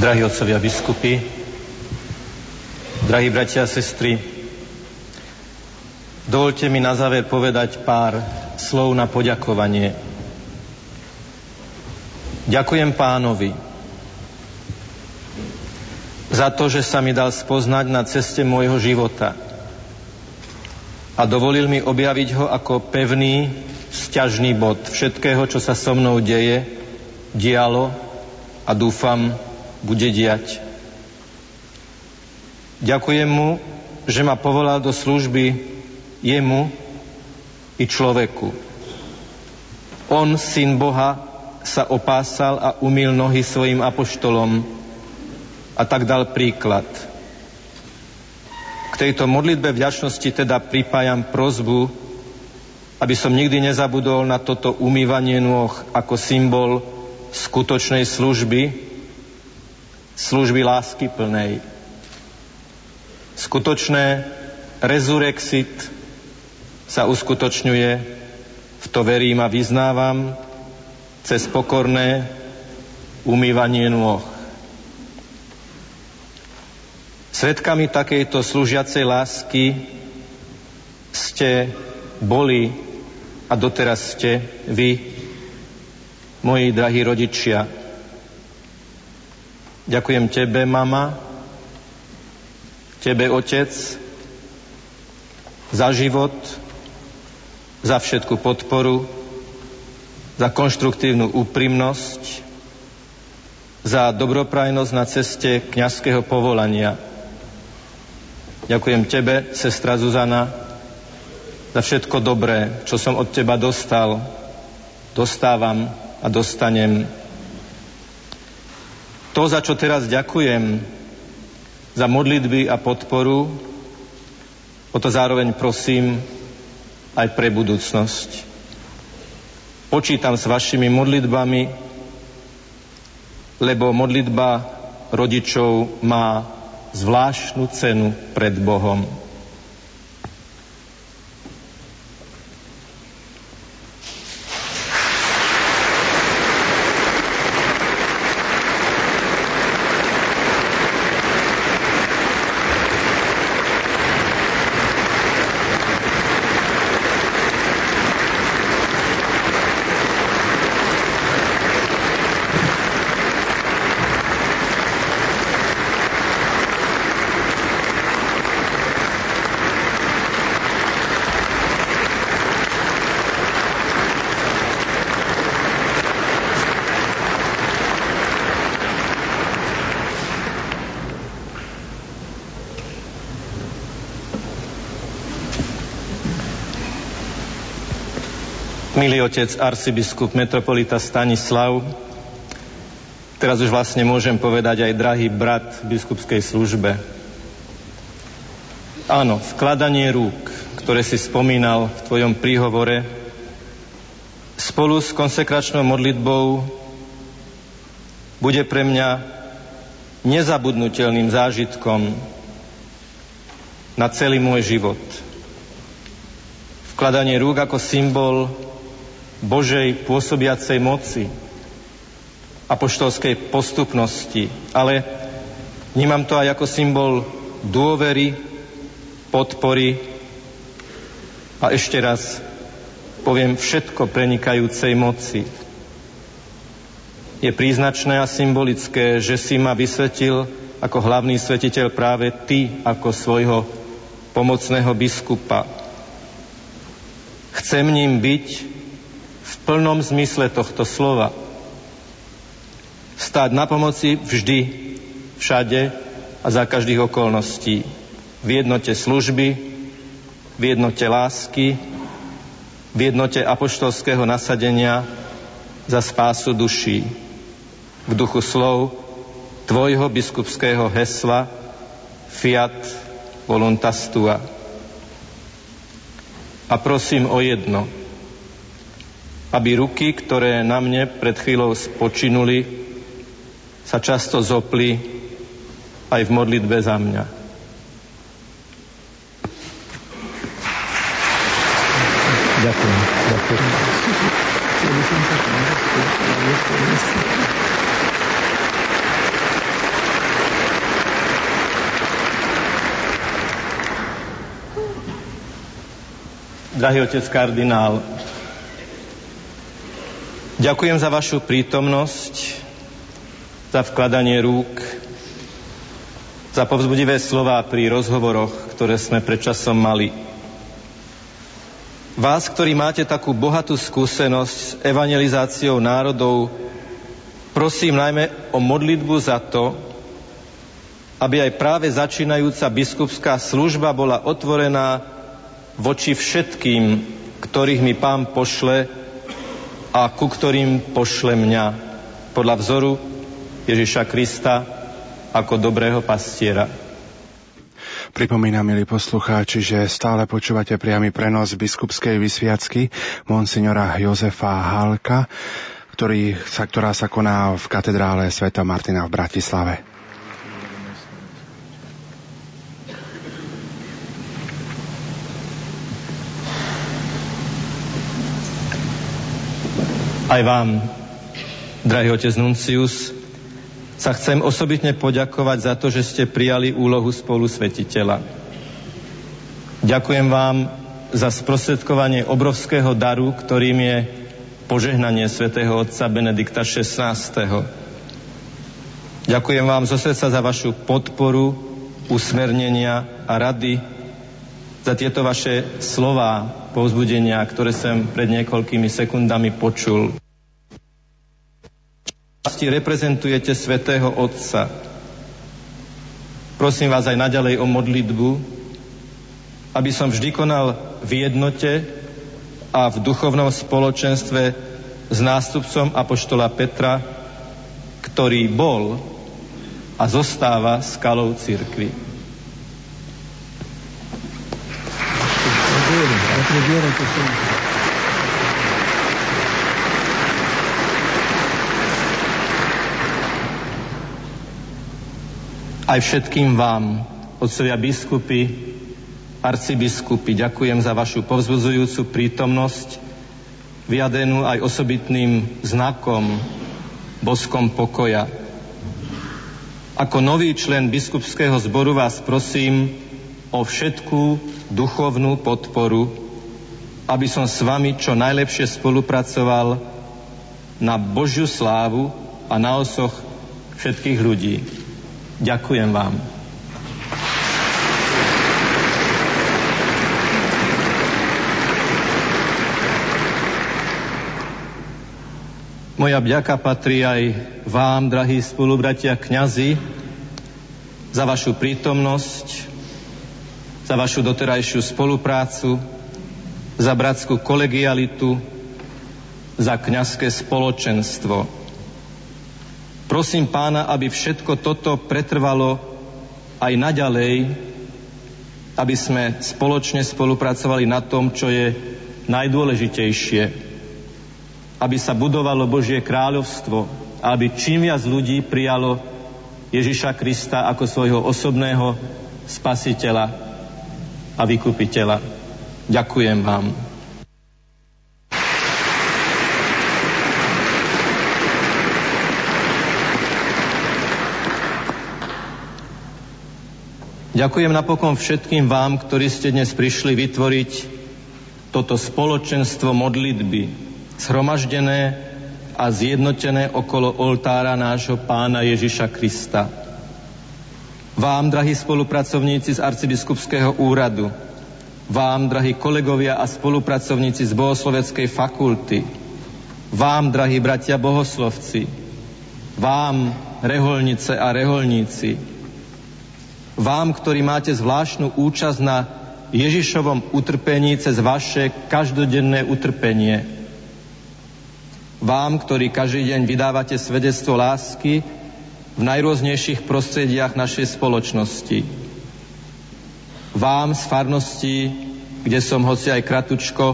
Drahí otcovia biskupy, drahí bratia a sestry, dovolte mi na záver povedať pár slov na poďakovanie. Ďakujem pánovi za to, že sa mi dal spoznať na ceste môjho života a dovolil mi objaviť ho ako pevný, sťažný bod všetkého, čo sa so mnou deje, dialo a dúfam, bude diať. Ďakujem mu, že ma povolal do služby jemu i človeku. On, syn Boha, sa opásal a umil nohy svojim apoštolom a tak dal príklad. K tejto modlitbe vďačnosti teda pripájam prozbu, aby som nikdy nezabudol na toto umývanie nôh ako symbol skutočnej služby, služby lásky plnej. Skutočné rezurexit sa uskutočňuje, v to verím a vyznávam, cez pokorné umývanie nôh. Svetkami takejto služiacej lásky ste boli a doteraz ste vy, moji drahí rodičia. Ďakujem tebe, mama, tebe, otec, za život, za všetku podporu, za konštruktívnu úprimnosť, za dobroprajnosť na ceste kňazského povolania. Ďakujem tebe, sestra Zuzana, za všetko dobré, čo som od teba dostal, dostávam a dostanem. To, za čo teraz ďakujem, za modlitby a podporu, o to zároveň prosím aj pre budúcnosť. Počítam s vašimi modlitbami, lebo modlitba rodičov má zvláštnu cenu pred Bohom. Milý otec arcibiskup metropolita Stanislav, teraz už vlastne môžem povedať aj drahý brat v biskupskej službe. Áno, vkladanie rúk, ktoré si spomínal v tvojom príhovore, spolu s konsekračnou modlitbou bude pre mňa nezabudnutelným zážitkom na celý môj život. Vkladanie rúk ako symbol Božej pôsobiacej moci, apoštolskej postupnosti, ale vnímam to aj ako symbol dôvery, podpory a ešte raz poviem všetko prenikajúcej moci. Je príznačné a symbolické, že si ma vysvetil ako hlavný svetiteľ práve ty ako svojho pomocného biskupa. Chcem ním byť plnom zmysle tohto slova. Stáť na pomoci vždy, všade a za každých okolností. V jednote služby, v jednote lásky, v jednote apoštolského nasadenia za spásu duší. V duchu slov tvojho biskupského hesla Fiat voluntas tua. A prosím o jedno – aby ruky, ktoré na mne pred chvíľou spočinuli, sa často zopli aj v modlitbe za mňa. Ďakujem. Ďakujem. Drahý otec kardinál, Ďakujem za vašu prítomnosť, za vkladanie rúk, za povzbudivé slova pri rozhovoroch, ktoré sme predčasom mali. Vás, ktorí máte takú bohatú skúsenosť s evangelizáciou národov, prosím najmä o modlitbu za to, aby aj práve začínajúca biskupská služba bola otvorená voči všetkým, ktorých mi pán pošle a ku ktorým pošle mňa podľa vzoru Ježiša Krista ako dobrého pastiera. Pripomínam, milí poslucháči, že stále počúvate priamy prenos biskupskej vysviacky monsignora Jozefa Halka, ktorý sa, ktorá sa koná v katedrále Sveta Martina v Bratislave. Aj vám, drahý otec Nuncius, sa chcem osobitne poďakovať za to, že ste prijali úlohu spolu svetiteľa. Ďakujem vám za sprostredkovanie obrovského daru, ktorým je požehnanie svätého otca Benedikta XVI. Ďakujem vám zo srdca za vašu podporu, usmernenia a rady, za tieto vaše slová, povzbudenia, ktoré som pred niekoľkými sekundami počul. Reprezentujete svätého Otca. Prosím vás aj naďalej o modlitbu, aby som vždy konal v jednote a v duchovnom spoločenstve s nástupcom Apoštola Petra, ktorý bol a zostáva skalou církvy. Aj všetkým vám, otcovia biskupy, arcibiskupy, ďakujem za vašu povzbudzujúcu prítomnosť, vyjadenú aj osobitným znakom, boskom pokoja. Ako nový člen biskupského zboru vás prosím o všetkú duchovnú podporu, aby som s vami čo najlepšie spolupracoval na Božiu slávu a na osoch všetkých ľudí. Ďakujem vám. Moja vďaka patrí aj vám, drahí spolubratia kňazi, za vašu prítomnosť, za vašu doterajšiu spoluprácu, za bratskú kolegialitu, za kňazské spoločenstvo. Prosím pána, aby všetko toto pretrvalo aj naďalej, aby sme spoločne spolupracovali na tom, čo je najdôležitejšie aby sa budovalo Božie kráľovstvo aby čím viac ľudí prijalo Ježiša Krista ako svojho osobného spasiteľa a vykupiteľa. Ďakujem vám. Ďakujem napokon všetkým vám, ktorí ste dnes prišli vytvoriť toto spoločenstvo modlitby, zhromaždené a zjednotené okolo oltára nášho pána Ježiša Krista. Vám, drahí spolupracovníci z arcibiskupského úradu, vám, drahí kolegovia a spolupracovníci z bohosloveckej fakulty, vám, drahí bratia bohoslovci, vám, reholnice a reholníci, vám, ktorí máte zvláštnu účasť na Ježišovom utrpení cez vaše každodenné utrpenie, vám, ktorí každý deň vydávate svedectvo lásky v najrôznejších prostrediach našej spoločnosti. Vám z farnosti, kde som hoci aj kratučko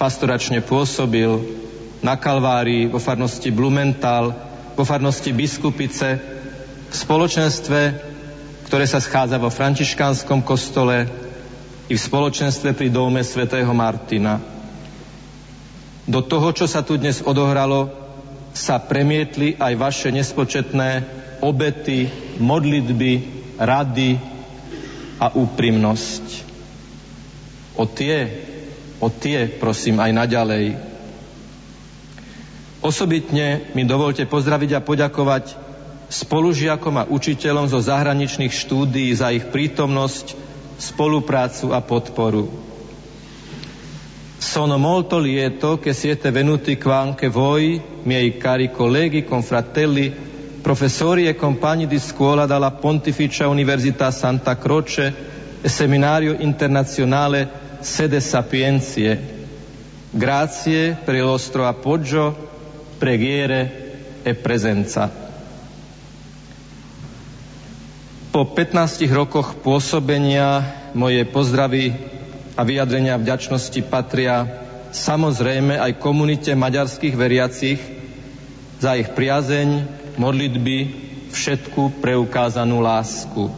pastoračne pôsobil, na Kalvárii, vo farnosti Blumenthal, vo farnosti Biskupice, v spoločenstve, ktoré sa schádza vo františkánskom kostole i v spoločenstve pri dome svätého Martina. Do toho, čo sa tu dnes odohralo, sa premietli aj vaše nespočetné obety, modlitby, rady a úprimnosť. O tie, o tie prosím aj naďalej. Osobitne mi dovolte pozdraviť a poďakovať spolužiakom a učiteľom zo zahraničných štúdií za ich prítomnosť, spoluprácu a podporu. Sono molto lieto che siete venuti qua anche voi, miei cari colleghi, confratelli, professori e compagni di scuola dalla Pontificia Università Santa Croce e Seminario Internazionale Sede Sapienzie. Grazie per il vostro appoggio, preghiere e prezenza. Po 15 rokoch pôsobenia moje pozdravy a vyjadrenia vďačnosti patria samozrejme aj komunite maďarských veriacich za ich priazeň, modlitby, všetku preukázanú lásku.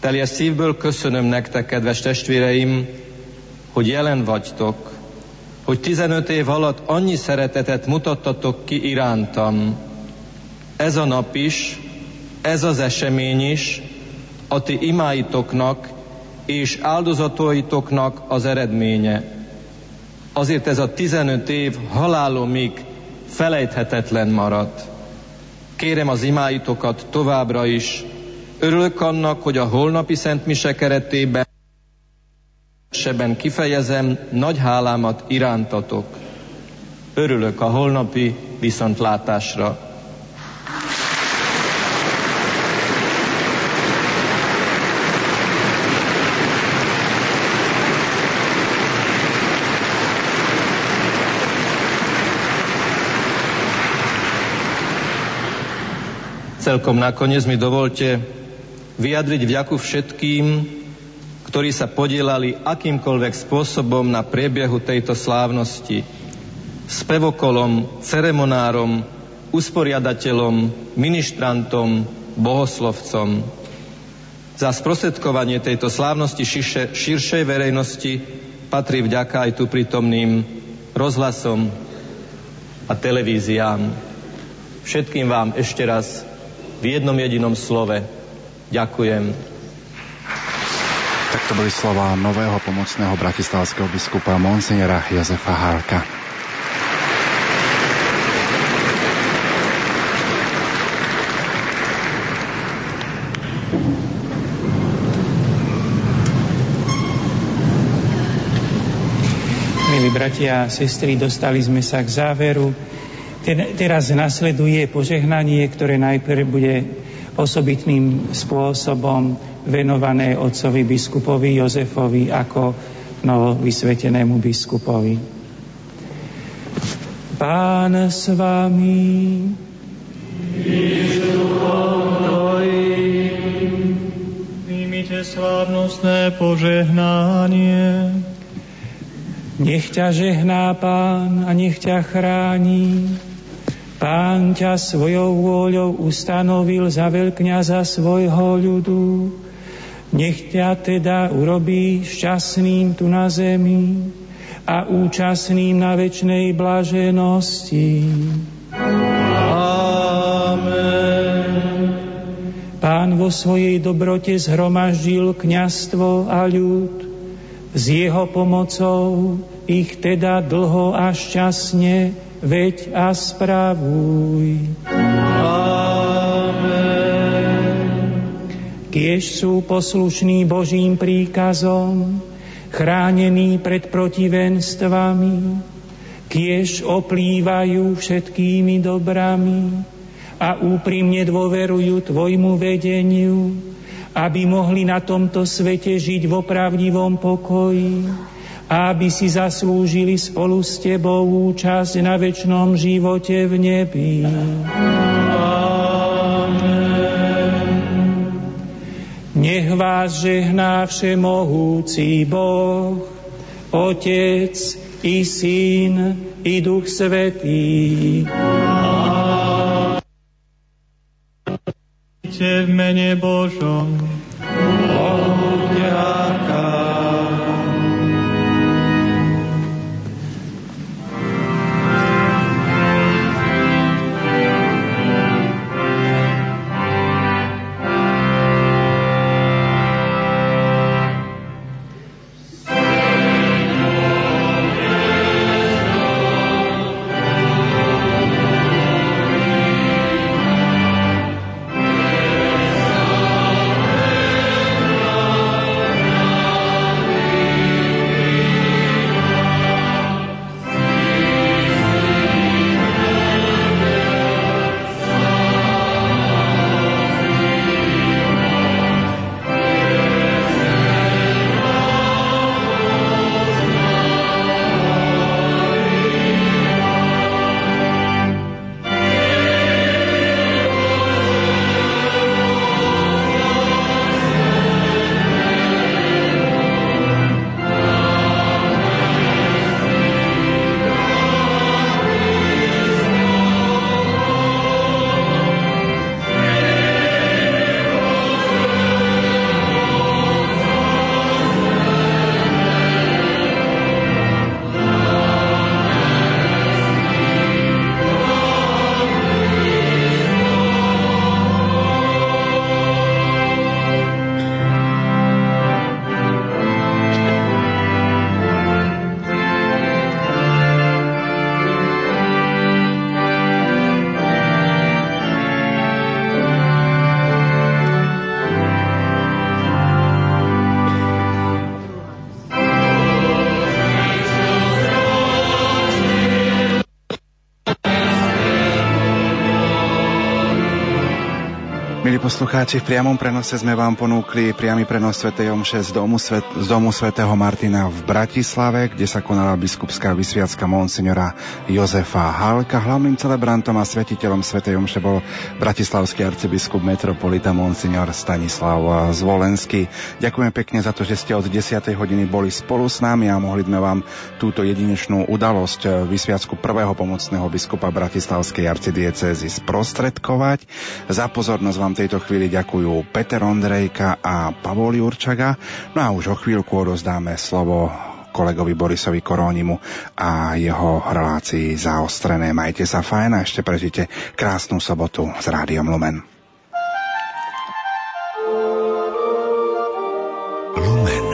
Teljes szívből köszönöm nektek, kedves testvéreim, hogy jelen vagytok, hogy 15 év alatt annyi szeretetet mutattatok ki irántam. Ez a nap is, ez az esemény is a ti imáitoknak és áldozataitoknak az eredménye. Azért ez a 15 év halálomig felejthetetlen maradt. Kérem az imáitokat továbbra is. Örülök annak, hogy a holnapi Szent Mise keretében sebben kifejezem nagy hálámat irántatok. Örülök a holnapi viszontlátásra. Celkom nakoniec mi dovolte vyjadriť vďaku všetkým, ktorí sa podielali akýmkoľvek spôsobom na priebehu tejto slávnosti. Spevokolom, ceremonárom, usporiadateľom, ministrantom, bohoslovcom. Za sprostredkovanie tejto slávnosti širše, širšej verejnosti patrí vďaka aj tu prítomným rozhlasom a televíziám. Všetkým vám ešte raz v jednom jedinom slove. Ďakujem. Tak to boli slova nového pomocného bratislavského biskupa Monsignora Jozefa Hárka. Milí bratia a sestry, dostali sme sa k záveru Teraz nasleduje požehnanie, ktoré najprv bude osobitným spôsobom venované otcovi biskupovi Jozefovi ako novo vysvetenému biskupovi. Pán s vami. Príjmite slávnostné požehnanie. Nech ťa žehná Pán a nech ťa chráni. Pán ťa svojou vôľou ustanovil za veľkňaza svojho ľudu. Nech ťa teda urobí šťastným tu na zemi a účastným na večnej blaženosti. Amen. Pán vo svojej dobrote zhromaždil kňastvo a ľud. S jeho pomocou ich teda dlho a šťastne veď a spravuj. Kiež sú poslušní Božím príkazom, chránení pred protivenstvami, kiež oplývajú všetkými dobrami a úprimne dôverujú Tvojmu vedeniu, aby mohli na tomto svete žiť v opravdivom pokoji aby si zaslúžili spolu s Tebou účasť na väčšnom živote v nebi. Nech vás žehná všemohúci Boh, Otec i Syn i Duch Svetý. v mene Božom. Bohu poslucháči, v priamom prenose sme vám ponúkli priamy prenos Sv. Omše z domu, Svet, z domu svätého Martina v Bratislave, kde sa konala biskupská vysviacka monsignora Jozefa Halka. Hlavným celebrantom a svetiteľom Sv. Omše bol bratislavský arcibiskup metropolita monsignor Stanislav Zvolenský. Ďakujem pekne za to, že ste od 10. hodiny boli spolu s nami a mohli sme vám túto jedinečnú udalosť vysviacku prvého pomocného biskupa bratislavskej arcidiecezy sprostredkovať. Za pozornosť vám tejto chvíli ďakujú Peter Ondrejka a Pavol Jurčaga. No a už o chvíľku odozdáme slovo kolegovi Borisovi Korónimu a jeho relácii zaostrené. Majte sa fajn a ešte prežite krásnu sobotu s Rádiom Lumen. Lumen.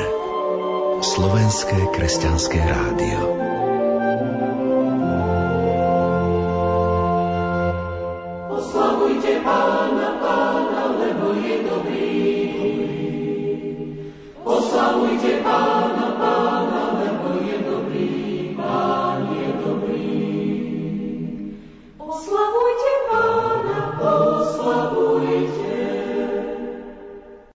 Slovenské kresťanské rádio. Oslavujte Pána,